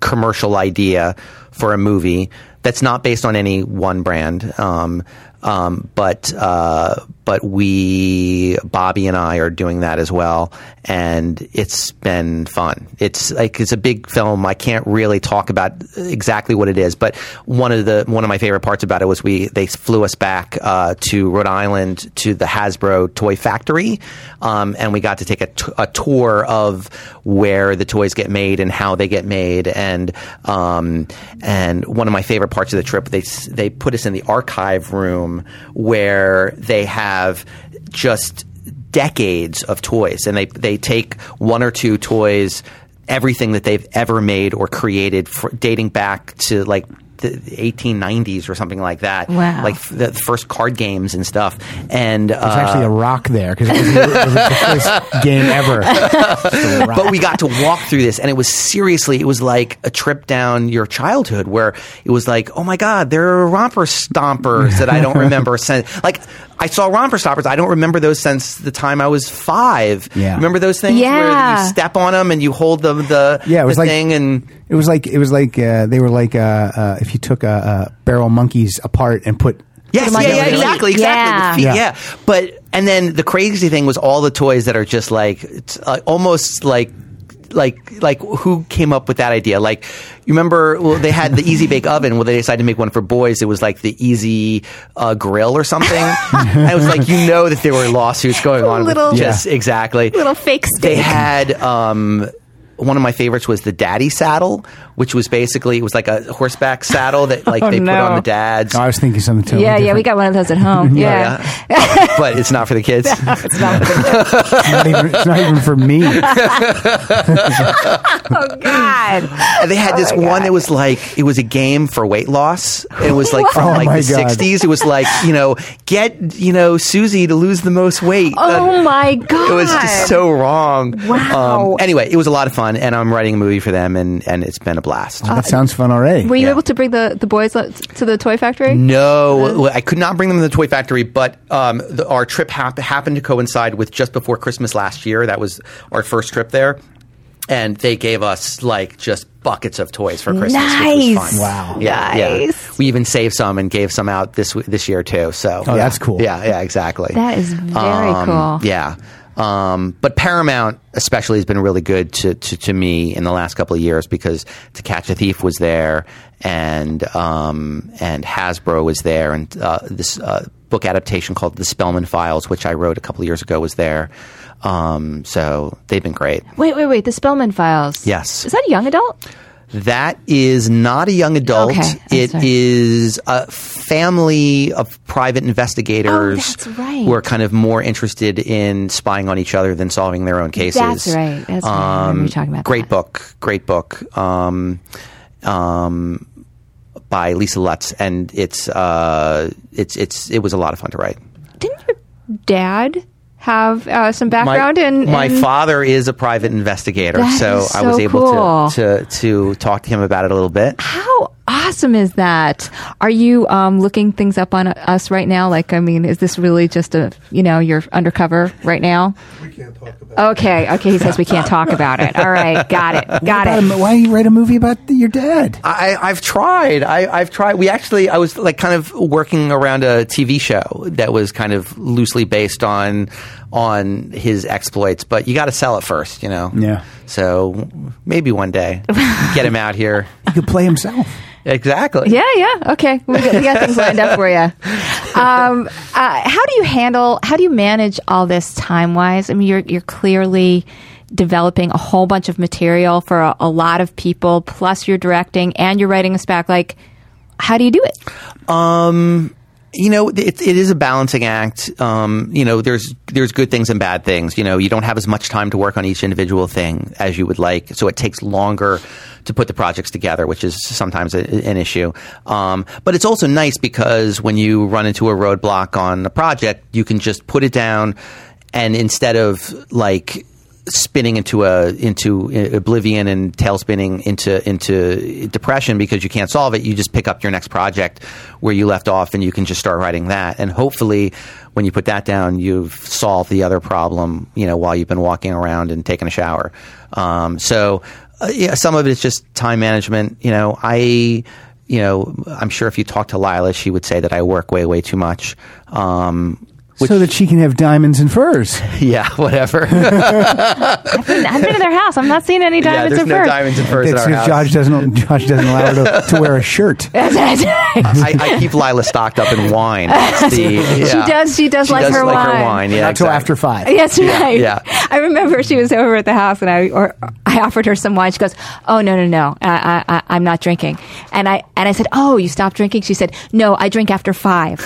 commercial idea for a movie that's not based on any one brand. Um, um, but uh, but we Bobby and I are doing that as well, and it's been fun. It's like it's a big film. I can't really talk about exactly what it is, but one of the one of my favorite parts about it was we they flew us back uh, to Rhode Island to the Hasbro toy factory, um, and we got to take a, t- a tour of where the toys get made and how they get made, and um, and one of my favorite parts of the trip they they put us in the archive room where they have just decades of toys, and they they take one or two toys, everything that they've ever made or created, for, dating back to like the 1890s or something like that.
Wow.
Like f- the first card games and stuff. And uh,
There's actually a rock there because it, was the- it was the first game ever. Just a rock.
but we got to walk through this and it was seriously it was like a trip down your childhood where it was like oh my god there are romper stompers that i don't remember since like i saw romper stompers i don't remember those since the time i was five
Yeah.
remember those things where
Yeah.
you step on them and you hold the the,
Yeah, it was
the
like-
thing and
It was like it was like uh, they were like uh, uh, if you took uh, uh, barrel monkeys apart and put
Yes, yeah, yeah, exactly, exactly.
Yeah.
Feet,
Yeah.
yeah. But and then the crazy thing was all the toys that are just like it's uh, almost like like like who came up with that idea? Like you remember well they had the Easy Bake Oven. Well, they decided to make one for boys. It was like the Easy uh, Grill or something. and it was like you know that there were lawsuits going on. with
Little-
just exactly
Little fake
stuff.
They
had um, one of my favorites was the daddy saddle, which was basically it was like a horseback saddle that like
Oh,
they put on the dads.
Oh, I was thinking something totally
yeah, yeah, we got one of those at home. yeah.
Yeah. but it's not for the kids.
It's not for the-
It's not even, it's not even for me.
oh God.
And they had this one that was like it was a game for weight loss. It was like from
Oh
like the '60s. It was like you know get you know Susie to lose the most weight.
Oh my God.
It was just so wrong.
Wow.
Um, anyway, it was a lot of fun, and I'm writing a movie for them, and, and it's been a blast.
that sounds fun already.
Were you
Yeah.
able to bring the, the boys to the toy factory?
No, I could not bring them to the toy factory, but um, the, our trip hap- happened to coincide with just before Christmas last year. That was our first trip there, and they gave us like just buckets of toys for Christmas. Which was
Nice.
fun.
Wow.
Yeah, yeah. We even saved some and gave some out this this year too. So,
Oh,
yeah.
that's cool.
Yeah, yeah, exactly.
That is very
Um,
cool.
Yeah. Um, but Paramount especially has been really good to, to, to me in the last couple of years because To Catch a Thief was there and um, and Hasbro was there and uh, this uh, book adaptation called The Spellman Files, which I wrote a couple of years ago, was there. Um, so they've been great.
Wait, wait, wait. The Spellman Files.
Yes.
Is that a young adult?
That is not a young adult.
Okay,
It
sorry.
is a family of private investigators
Oh, right.
who are kind of more interested in spying on each other than solving their own cases.
That's right. That's right. Remember talking about
great
that.
book. Great book. Um, um, by Lisa Lutz, and it's uh, it's it's it was a lot of fun to write.
Didn't your dad have uh, some background
my,
in,
my
in-
father is a private investigator,
That
so
is
I was able
cool.
to, to to talk to him about it a little bit.
How awesome is that? Are you um, looking things up on us right now? Like, I mean, is this really just a you know you're undercover right now?
We can't talk about
Okay, okay. He says we can't talk about it. All right, got it, got it.
a- why don't you write a movie about your dad?
I, I've tried. I, I've tried. We actually, I was like kind of working around a TV show that was kind of loosely based on on his exploits, but you got to sell it first, you know.
Yeah.
So maybe one day get him out here.
He could play himself.
Exactly.
Yeah, yeah. Okay, we got, we got things lined up for you. Um, uh, how do you handle? How do you manage all this time wise? I mean, you're you're clearly developing a whole bunch of material for a, a lot of people. Plus, you're directing and you're writing a spec. Like, how do you do it?
You know, it, it is a balancing act. Um, you know, there's there's good things and bad things. You know, you don't have as much time to work on each individual thing as you would like, so it takes longer to put the projects together, which is sometimes a, an issue. Um, but it's also nice because when you run into a roadblock on a project, you can just put it down, and instead of like spinning into a into oblivion and tail spinning into into depression because you can't solve it you just pick up your next project where you left off and you can just start writing that. And hopefully when you put that down you've solved the other problem you know while you've been walking around and taking a shower. Um, so uh, yeah some of it is just time management. You know i you know i'm sure if you talk to lila she would say that i work way way too much. Um,
so that she can have diamonds and furs.
yeah whatever
I've been, I've been to their house. I'm not seeing any
yeah
diamonds
there's
and
no
furs.
diamonds and furs in our
if Josh doesn't Josh doesn't allow her to, to wear a shirt.
I, I keep Lila stocked up in wine. The- yeah.
She does. She does like her
like
wine.
her wine. Yeah,
Not till
exactly.
after five.
Yes, right.
yeah.
I remember she was over at the house, and I or I offered her some wine. She goes, "Oh no, no, no, I, I, I'm not drinking." And I and I said, "Oh, you stopped drinking?" She said, "No, I drink after five.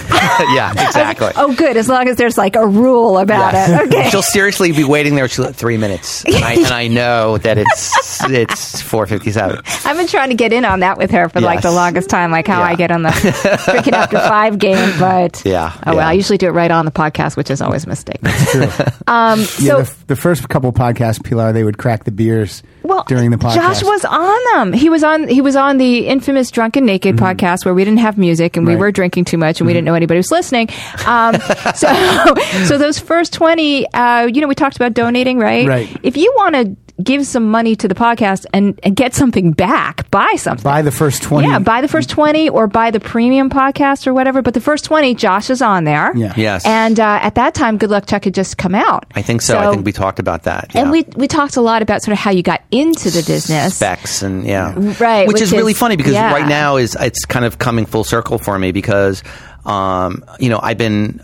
yeah, exactly.
oh, good. As long as there's like a rule about
Yes.
it. Okay.
She'll seriously be waiting there for three minutes, and I, and I know that it's it's four fifty seven.
I've been trying to get in on that with her for like the longest time, like how
Yeah.
I get on the freaking after five game. But
Yeah,
oh well. I usually do it right on the podcast, which is always a mistake. um,
Yeah,
so
the, the first couple podcasts, Pilar, they would crack the beers
well,
during the podcast.
Josh was on them. He was on. He was on the infamous Drunken Naked podcast where we didn't have music and we
Right. Mm-hmm.
were drinking too much and we didn't know anybody was listening. Um, so, so those first twenty, uh, you know, we talked about donating, right?
Right.
If you want to give some money to the podcast and, and get something back, buy something.
Buy the first 20.
Yeah, buy the first 20 or buy the premium podcast or whatever. But the first 20, Josh is on there.
Yeah.
Yes.
And uh, at that time, Good Luck Chuck had just come out.
I think so. I think we talked about that.
And we, we talked a lot about sort of how you got into the business.
specs and yeah
Right,
which,
which
is really funny because
yeah.
right now is it's kind of coming full circle for me because Um, you know, I've been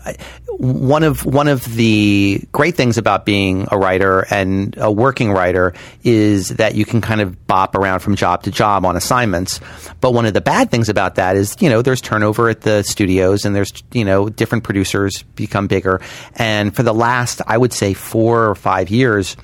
one of one of the great things about being a writer and a working writer is that you can kind of bop around from job to job on assignments. But one of the bad things about that is, you know, there's turnover at the studios and there's, you know, different producers become bigger. And for the last, I would say, four or five years,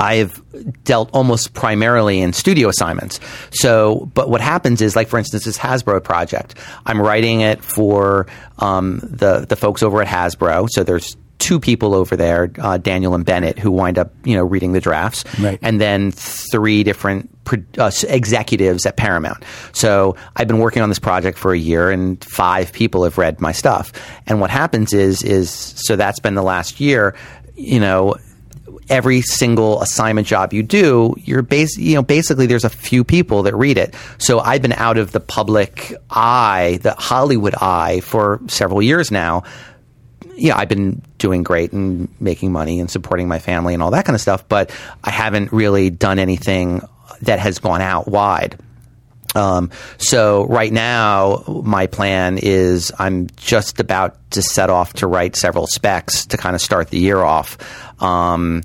I've dealt almost primarily in studio assignments. So, but what happens is, like for instance, this Hasbro project. I'm writing it for um, the the folks over at Hasbro. So there's two people over there, uh, Daniel and Bennett, who wind up you know reading the drafts,
Right.
and then three different uh, executives at Paramount. So I've been working on this project for a year, and five people have read my stuff. And what happens is, is so that's been the last year. You know, every single assignment job you do, you're bas- you know basically there's a few people that read it. So I've been out of the public eye, the Hollywood eye, for several years now. Yeah, I've been doing great and making money and supporting my family and all that kind of stuff, but I haven't really done anything that has gone out wide. Um, so right now, my plan is I'm just about to set off to write several specs to kind of start the year off. Um,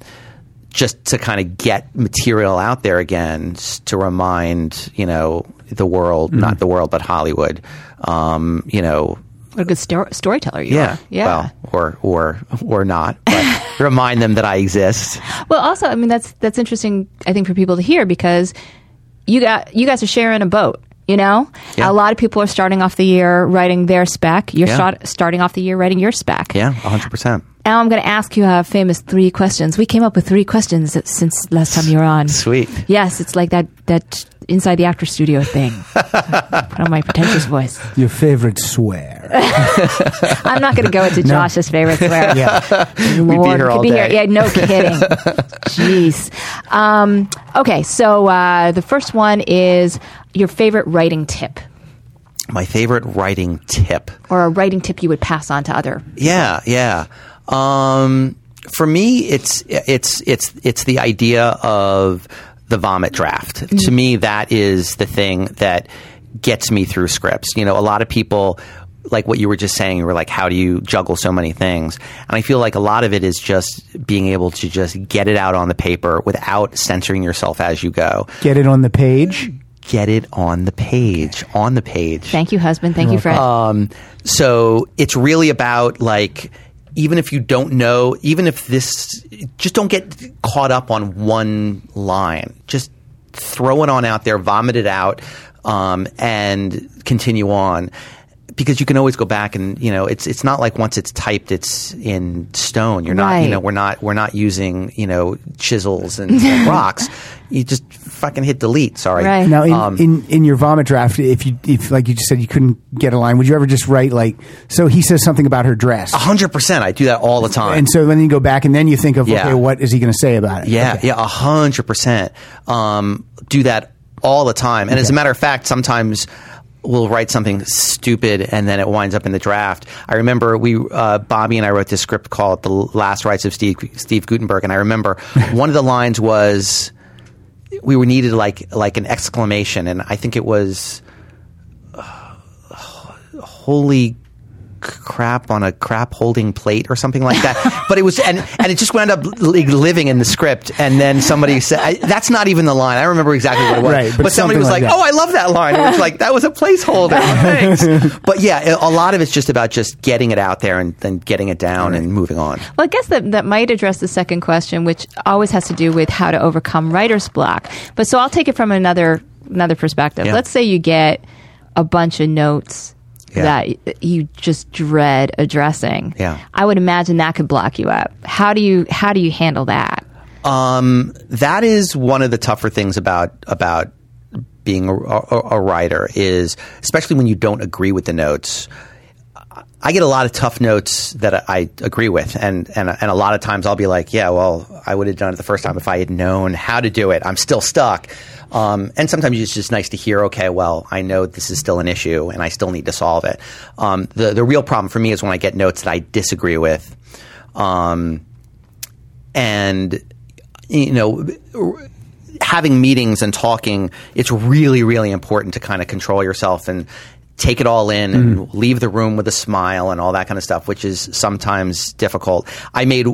just to kind of get material out there again to remind, you know, the world, not the world, but Hollywood, um, you know,
What a good sto- storyteller you
yeah,
are. Yeah.
well, or, or, or not, but remind them that I exist.
Well, also, I mean, that's that's interesting. I think for people to hear because you got you guys are sharing a boat. You know,
Yeah.
a lot of people are starting off the year writing their spec. You're
Yeah.
start, starting off the year writing your spec.
Yeah, hundred percent.
Now I'm going to ask you a famous three questions. We came up with three questions since last time you were on.
Sweet.
Yes, it's like that that inside the actor studio thing. Put on my pretentious voice.
Your favorite swear.
I'm not going to go into Josh's favorite swear.
yeah.
Lord,
here
we
all
could be
day.
here. Yeah, no kidding. Jeez. Um, okay, so uh, the first one is your favorite writing tip,
My favorite writing tip.
or a writing tip you would pass on to other.
Yeah, yeah. Um, for me, it's it's it's it's the idea of the vomit draft. To me, that is the thing that gets me through scripts. You know, a lot of people. Like what you were just saying, you were like, how do you juggle so many things? And I feel like a lot of it is just being able to just get it out on the paper without censoring yourself as you go.
Get it on the page.
Get it on the page, on the page.
Thank you, husband. Thank you, Fred.
Um, so it's really about like even if you don't know, even if this, just don't get caught up on one line. Just throw it on out there, vomit it out, um, and continue on. Because you can always go back and you know it's it's not like once it's typed it's in stone. You're not you know we're not we're not using you know chisels and, and rocks. You just fucking hit delete. Sorry.
Right.
Now, in,
Um,
in in your vomit draft, if you if like you just said you couldn't get a line, would you ever just write like so he says something about her dress,
hundred percent. I do that all the time.
and so then you go back and then you think of
Yeah.
okay, what is he going to say about it?
Yeah,
Okay.
yeah, a hundred percent. Um, do that all the time. And as a matter of fact, sometimes we'll write something stupid and then it winds up in the draft. I remember we, uh, Bobby and I wrote this script called "The Last Rites of Steve Steve Guttenberg," and I remember one of the lines was we were needed like like an exclamation, and I think it was uh, holy crap on a crap holding plate or something like that. but it was, and, and it just wound up li- living in the script. And then somebody said, I, that's not even the line. I remember exactly what it was.
Right, but
but, somebody was
like
like, oh, I love that line. It was like, that was a placeholder. Thanks. but yeah, a lot of it's just about just getting it out there and then getting it down and moving on.
Well, I guess that, that might address the second question, which always has to do with how to overcome writer's block. But so I'll take it from another another perspective.
Yeah.
Let's say you get a bunch of notes
Yeah.
that you just dread addressing.
Yeah.
I would imagine that could block you up. How do you how do you handle that?
Um, that is one of the tougher things about about being a, a, a writer is especially when you don't agree with the notes. I get a lot of tough notes that I agree with, and, and and a lot of times I'll be like, yeah, well, I would have done it the first time if I had known how to do it. I'm still stuck, um, and sometimes it's just nice to hear, okay, well, I know this is still an issue, and I still need to solve it. Um, the the real problem for me is when I get notes that I disagree with, um, and you know having meetings and talking it's really really important to kind of control yourself and take it all in and leave the room with a smile and all that kind of stuff, which is sometimes difficult. I made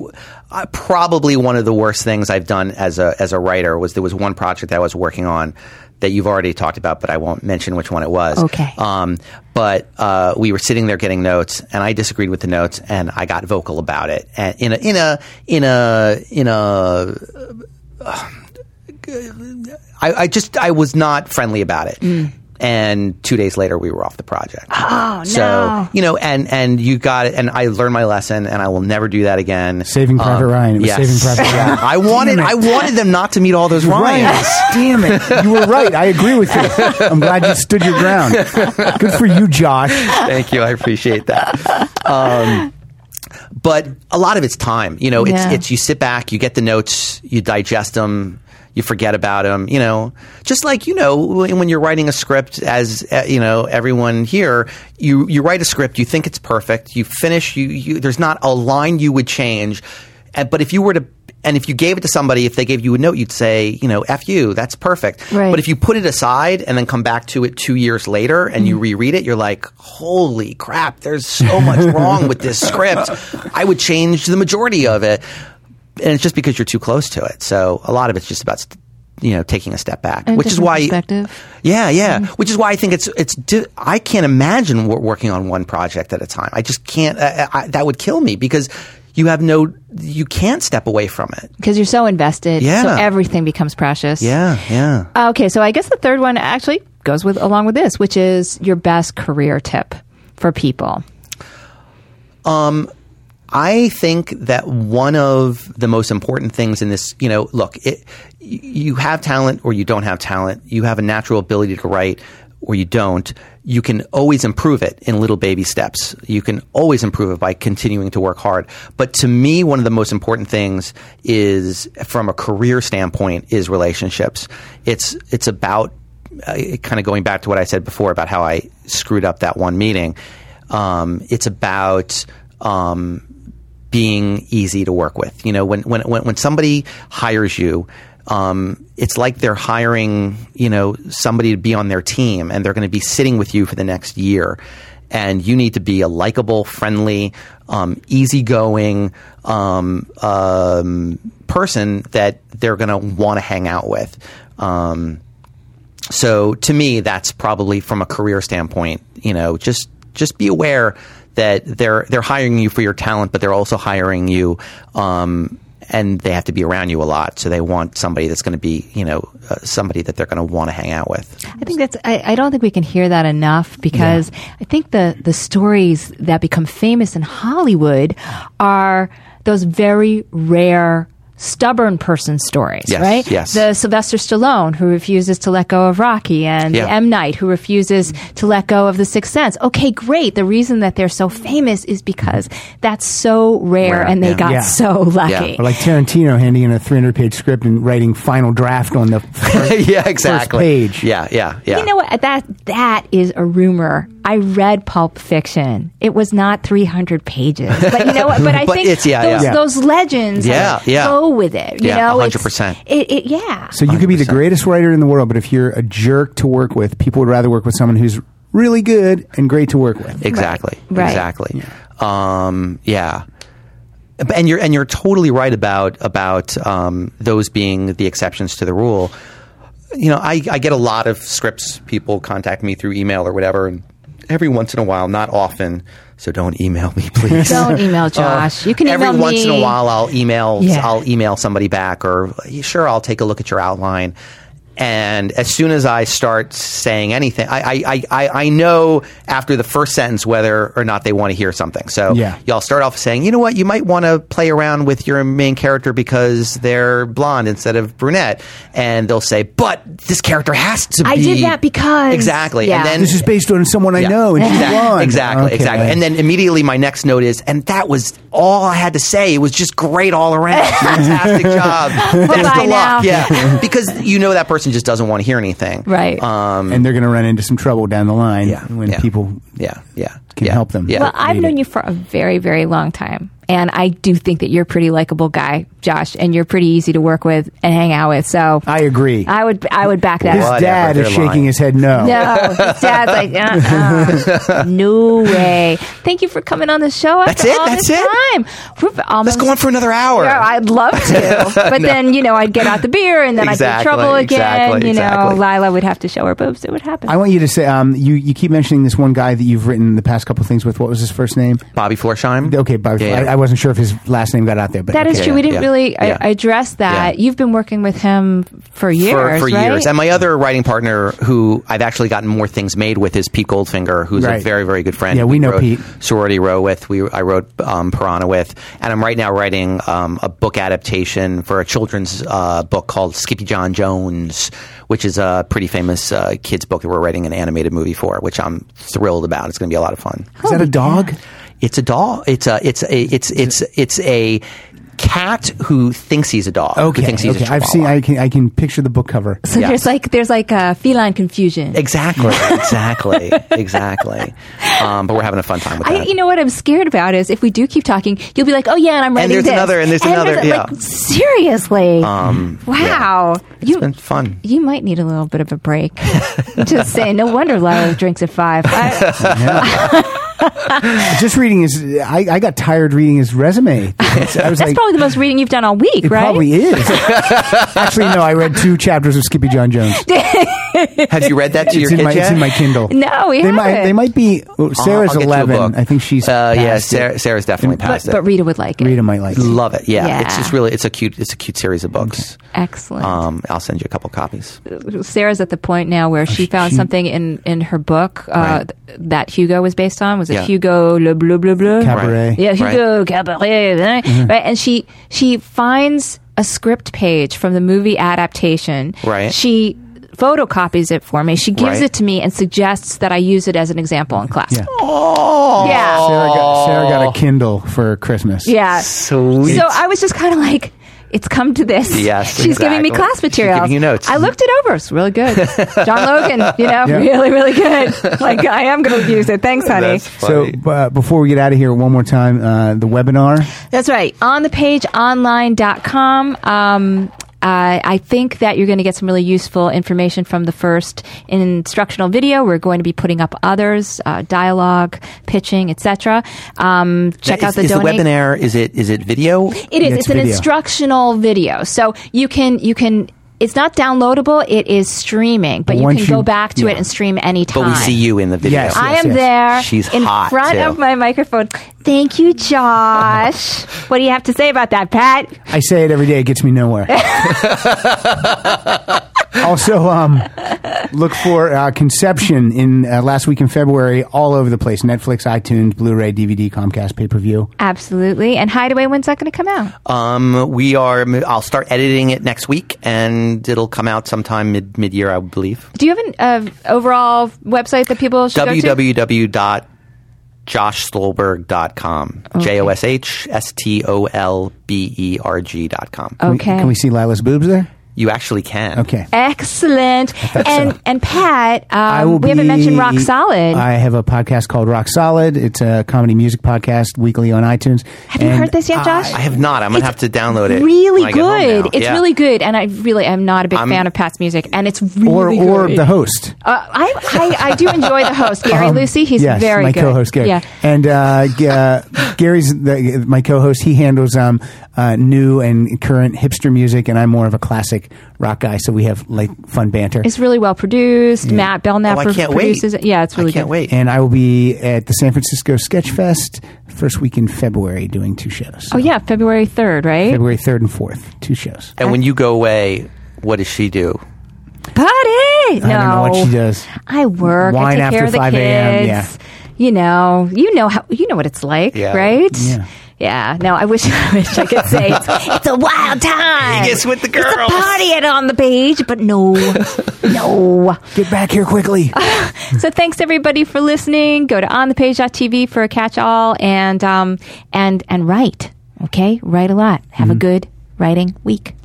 uh, probably one of the worst things I've done as a as a writer was there was one project that I was working on that you've already talked about, but I won't mention which one it was.
Okay.
Um, but uh, we were sitting there getting notes, and I disagreed with the notes, and I got vocal about it, and in a in a in a in a I, I just I was not friendly about it. And two days later, we were off the project.
Oh,
So
no.
you know, and and you got it, and I learned my lesson, and I will never do that again.
Saving Private
Um,
Ryan. It was
yes.
Saving Private Ryan.
I wanted I wanted them not to meet all those
Ryan,
Ryans.
damn it. You were right. I agree with you. I'm glad you stood your ground. Good for you, Josh.
Thank you. I appreciate that. Um, but a lot of it's time. You know, it's
Yeah.
it's you sit back, you get the notes, you digest them, you forget about them. You know, just like you know when you're writing a script, as uh, you know, everyone here, you you write a script, you think it's perfect, you finish, you, you there's not a line you would change, but if you were to and if you gave it to somebody, if they gave you a note, you'd say, you know, F you, that's perfect.
Right.
But if you put it aside and then come back to it two years later and you reread it, you're like, holy crap, there's so much wrong with this script. I would change the majority of it. And it's just because you're too close to it. So a lot of it's just about, you know, taking a step back,
A
which is why,
perspective.
yeah, yeah. Mm-hmm. Which is why I think it's it's. I can't imagine working on one project at a time. I just can't. Uh, uh, I, that would kill me because you have no. You can't step away from it.
Because you're so invested.
Yeah.
So everything becomes precious.
Yeah, yeah.
Uh, okay, so I guess the third one actually goes with along with this, which is your best career tip for people.
Um, I think that one of the most important things in this, you know, look, it, you have talent or you don't have talent. You have a natural ability to write or you don't. You can always improve it in little baby steps. You can always improve it by continuing to work hard. But to me, one of the most important things is, from a career standpoint, is relationships. It's it's about uh, kind of going back to what I said before about how I screwed up that one meeting. Um, it's about um, being easy to work with. You know, when when when, somebody hires you, um, it's like they're hiring you know somebody to be on their team, and they're going to be sitting with you for the next year. And you need to be a likable, friendly, um, easygoing um, um, person that they're going to want to hang out with. Um, so to me, that's probably from a career standpoint. You know, just just be aware that they're they're hiring you for your talent, but they're also hiring you, um, and they have to be around you a lot. So they want somebody that's going to be, you know, uh, somebody that they're going to want to hang out with.
I think that's. I, I don't think we can hear that enough because I think the the stories that become famous in Hollywood are those very rare. Stubborn person stories,
Yes,
right?
yes.
The Sylvester Stallone who refuses to let go of Rocky, and
Yeah.
the M Night who refuses to let go of The Sixth Sense. Okay, great. The reason that they're so famous is because that's so rare,
Rare,
and they
yeah.
got
Yeah.
so lucky.
Or like Tarantino handing in a 300 page script and writing final draft on the first,
yeah, exactly.
page.
Yeah, yeah, yeah.
You know what? That that is a rumor. I read Pulp Fiction. It was not 300 pages, but you know what? But I
But
think
it's- yeah,
those,
yeah.
those legends
Yeah, yeah.
go with it. You
Yeah,
know,
100%.
It, it, yeah.
So you could be the greatest writer in the world, but if you're a jerk to work with, people would rather work with someone who's really good and great to work with.
Exactly.
Right.
Exactly. Um, yeah. And you're and you're totally right about about um, those being the exceptions to the rule. You know, I, I get a lot of scripts. People contact me through email or whatever, and every once in a while, not often. So don't email me, please.
Don't email Josh. you can email
Uh, Every
me.
once in a while, I'll email.
Yeah.
I'll email somebody back, or sure, I'll take a look at your outline. And as soon as I start saying anything, I, I, I- I, I know after the first sentence whether or not they want to hear something. So
Yeah.
y'all start off saying, you know what, you might want to play around with your main character because they're blonde instead of brunette. And they'll say, but this character has to be.
I did that because-
Exactly.
Yeah.
And then
This is based on someone I
Yeah.
know and she's
Exactly.
blonde.
Exactly,
Okay.
exactly. And then immediately my next note is, and that was all I had to say. It was just great all around. Fantastic job. Best
Bye
of
now.
luck. Yeah. because you know that person just doesn't want to hear anything.
Right.
Um,
and they're going to run into some trouble down the line
Yeah,
when
yeah.
people
yeah. Yeah.
can
yeah,
help them.
Yeah.
well, I've known
it.
you for a very, very long time. And I do think that you're a pretty likable guy, Josh, and you're pretty easy to work with and hang out with. So
I agree.
I would I would back that
His
up.
Dad is shaking
lying.
his head no.
No, his dad's like, uh-uh. no way. Thank you for coming on the show. After
That's it?
all
That's
this
it?
Time. We're almost,
Let's go on for another hour.
Yeah, I'd love to, but then you know I'd get out the beer and then I'd
Exactly,
get in trouble again.
exactly,
you know,
exactly.
Lila would have to show her boobs. It would happen.
I want you to say um, you you keep mentioning this one guy that you've written the past couple things with. What was his first name?
Bobby Florsheim.
Okay, Bob,
Yeah, yeah.
I, I wasn't sure if his last name got out there, but
that is
okay.
true. We didn't
yeah,
really
yeah.
I, address that.
Yeah.
You've been working with him for years,
for, for
right?
years. And my other writing partner, who I've actually gotten more things made with, is Pete Goldfinger, who's a very, very good friend.
Yeah, we know
wrote
Pete.
Sorority Row with. We I wrote um, Piranha with, and I'm right now writing um, a book adaptation for a children's uh, book called Skippyjon Jones, which is a pretty famous uh, kids book that we're writing an animated movie for, which I'm thrilled about. It's going to be a lot of fun.
Is that a dog?
It's a dog. It's a it's a it's it's it's a cat who thinks he's a dog.
Okay,
who thinks he's
okay.
a
I've seen. I can. I can picture the book cover.
So
Yeah.
there's like there's like a feline confusion.
Exactly, exactly, exactly. Um, but we're having a fun time with
I,
that.
you know what I'm scared about is if we do keep talking, you'll be like, oh yeah, and I'm writing And
there's
this.
another, and there's another,
like,
yeah.
seriously,
Um,
wow, you
it's been fun.
you might need a little bit of a break. Just saying. No wonder Lila drinks at five. I,
Just reading his. I, I got tired reading his resume. It's- I was
that's
like,
probably the most reading you've done all week,
it
right?
probably is. Actually, no. I read two chapters of Skippyjon Jones.
Have you read that to your
It's in
kids
my.
yet?
It's in my Kindle.
No, we
they
haven't.
might. They might be. oh, Sarah's
I'll get you
eleven. I think she's.
Uh, yeah,
past it.
Sarah, Sarah's definitely
but,
past
but
it.
But Rita would like it.
Rita might like. it.
Love it. Yeah,
Yeah.
it's just really it's a cute it's a cute series of books.
Excellent.
Um, I'll send you a couple copies.
Sarah's at the point now where she found
she-
something in, in her book uh,
Right.
that Hugo was based on. Was it
Yeah.
Hugo Le Bleu Bleu Bleu?
Cabret.
Yeah, Hugo Cabret. Right? And she she finds a script page from the movie adaptation.
Right.
She photocopies it for me. She gives
Right.
it to me and suggests that I use it as an example in class.
Yeah.
Oh,
Yeah.
Sarah got, Sarah got a Kindle for Christmas.
Yeah.
sweet.
So I was just kind of like, it's come to this.
Yes,
She's giving me class
She's
materials.
giving you notes.
I looked it over. It's really good. John Logan, you know,
Yeah.
really, really good. Like, I am going to use it. Thanks, honey.
That's
So uh, before we get out of here, one more time, uh, the webinar.
That's right. On the page online.com. Um, uh, I think that you're going to get some really useful information from the first instructional video. We're going to be putting up others, uh, dialogue, pitching, etc. Um, check
is,
out the
is
donate.
the webinar. Is it is it video?
It is.
It's
It's, an
video.
instructional video, so you can you can. It's not downloadable. It is streaming, but you
Once
can
you-
go back to
yeah.
it and stream anytime.
But we see you in the video.
Yes.
I am
yes.
there
She's
in
hot,
front
too.
of my microphone. Thank you, Josh. what do you have to say about that, Pat?
I say it every day; it gets me nowhere. also, um, look for uh, Conception in uh, last week in February, all over the place: Netflix, iTunes, Blu-ray, DVD, Comcast, pay-per-view.
Absolutely. And Hideaway, when's that going to come out?
Um, we are. I'll start editing it next week, and it'll come out sometime mid mid year, I believe.
Do you have an uh, overall website that people should go to?
www.joshstolberg.com. J O S H S T O L B E R G.com.
Can we-
Okay.
Can we see Lila's boobs there?
You actually can.
Okay.
Excellent. And and Pat, um,
I will
we haven't mentioned Rock Solid.
I have a podcast called Rock Solid. It's a comedy music podcast weekly on iTunes.
have you heard this yet, Josh?
I have not. I'm gonna have to download it.
really
when I get home
good. It's
Yeah.
really good, and I really am not a big
I'm-
fan of Pat's music, and it's
Or,
really
or
good.
the host.
Uh, I, I I do enjoy the host Gary
Um,
Lucy. He's
yes,
very
my
good.
co-host Gary.
Yeah.
and uh, uh, Gary's the, my co-host. He handles um, uh, new and current hipster music, and I'm more of a classic rock guy. So we have like fun banter.
It's really well produced. Matt Belknap
Oh, I can't wait.
produces it. Yeah, it's really
I can't
good.
wait.
and I will be at the San Francisco Sketch Fest first week in February doing two shows.
Oh yeah, February third, right?
February third and fourth, two shows.
And when you go away, what does she do?
Party!
I
No,
don't know what she does.
I work. I
Wine
take care
after
of the
5 a.m.,
kids.
yeah.
You know, you know how you know what it's like,
Yeah.
right?
Yeah.
Yeah. No, I wish I wish I could say it's, it's a wild time.
He gets with the girls.
It's a party at on the page, but no, no.
Get back here quickly.
So thanks everybody for listening. Go to onthepage.tv for a catch-all and um and and write. Okay, write a lot. Have a good writing week.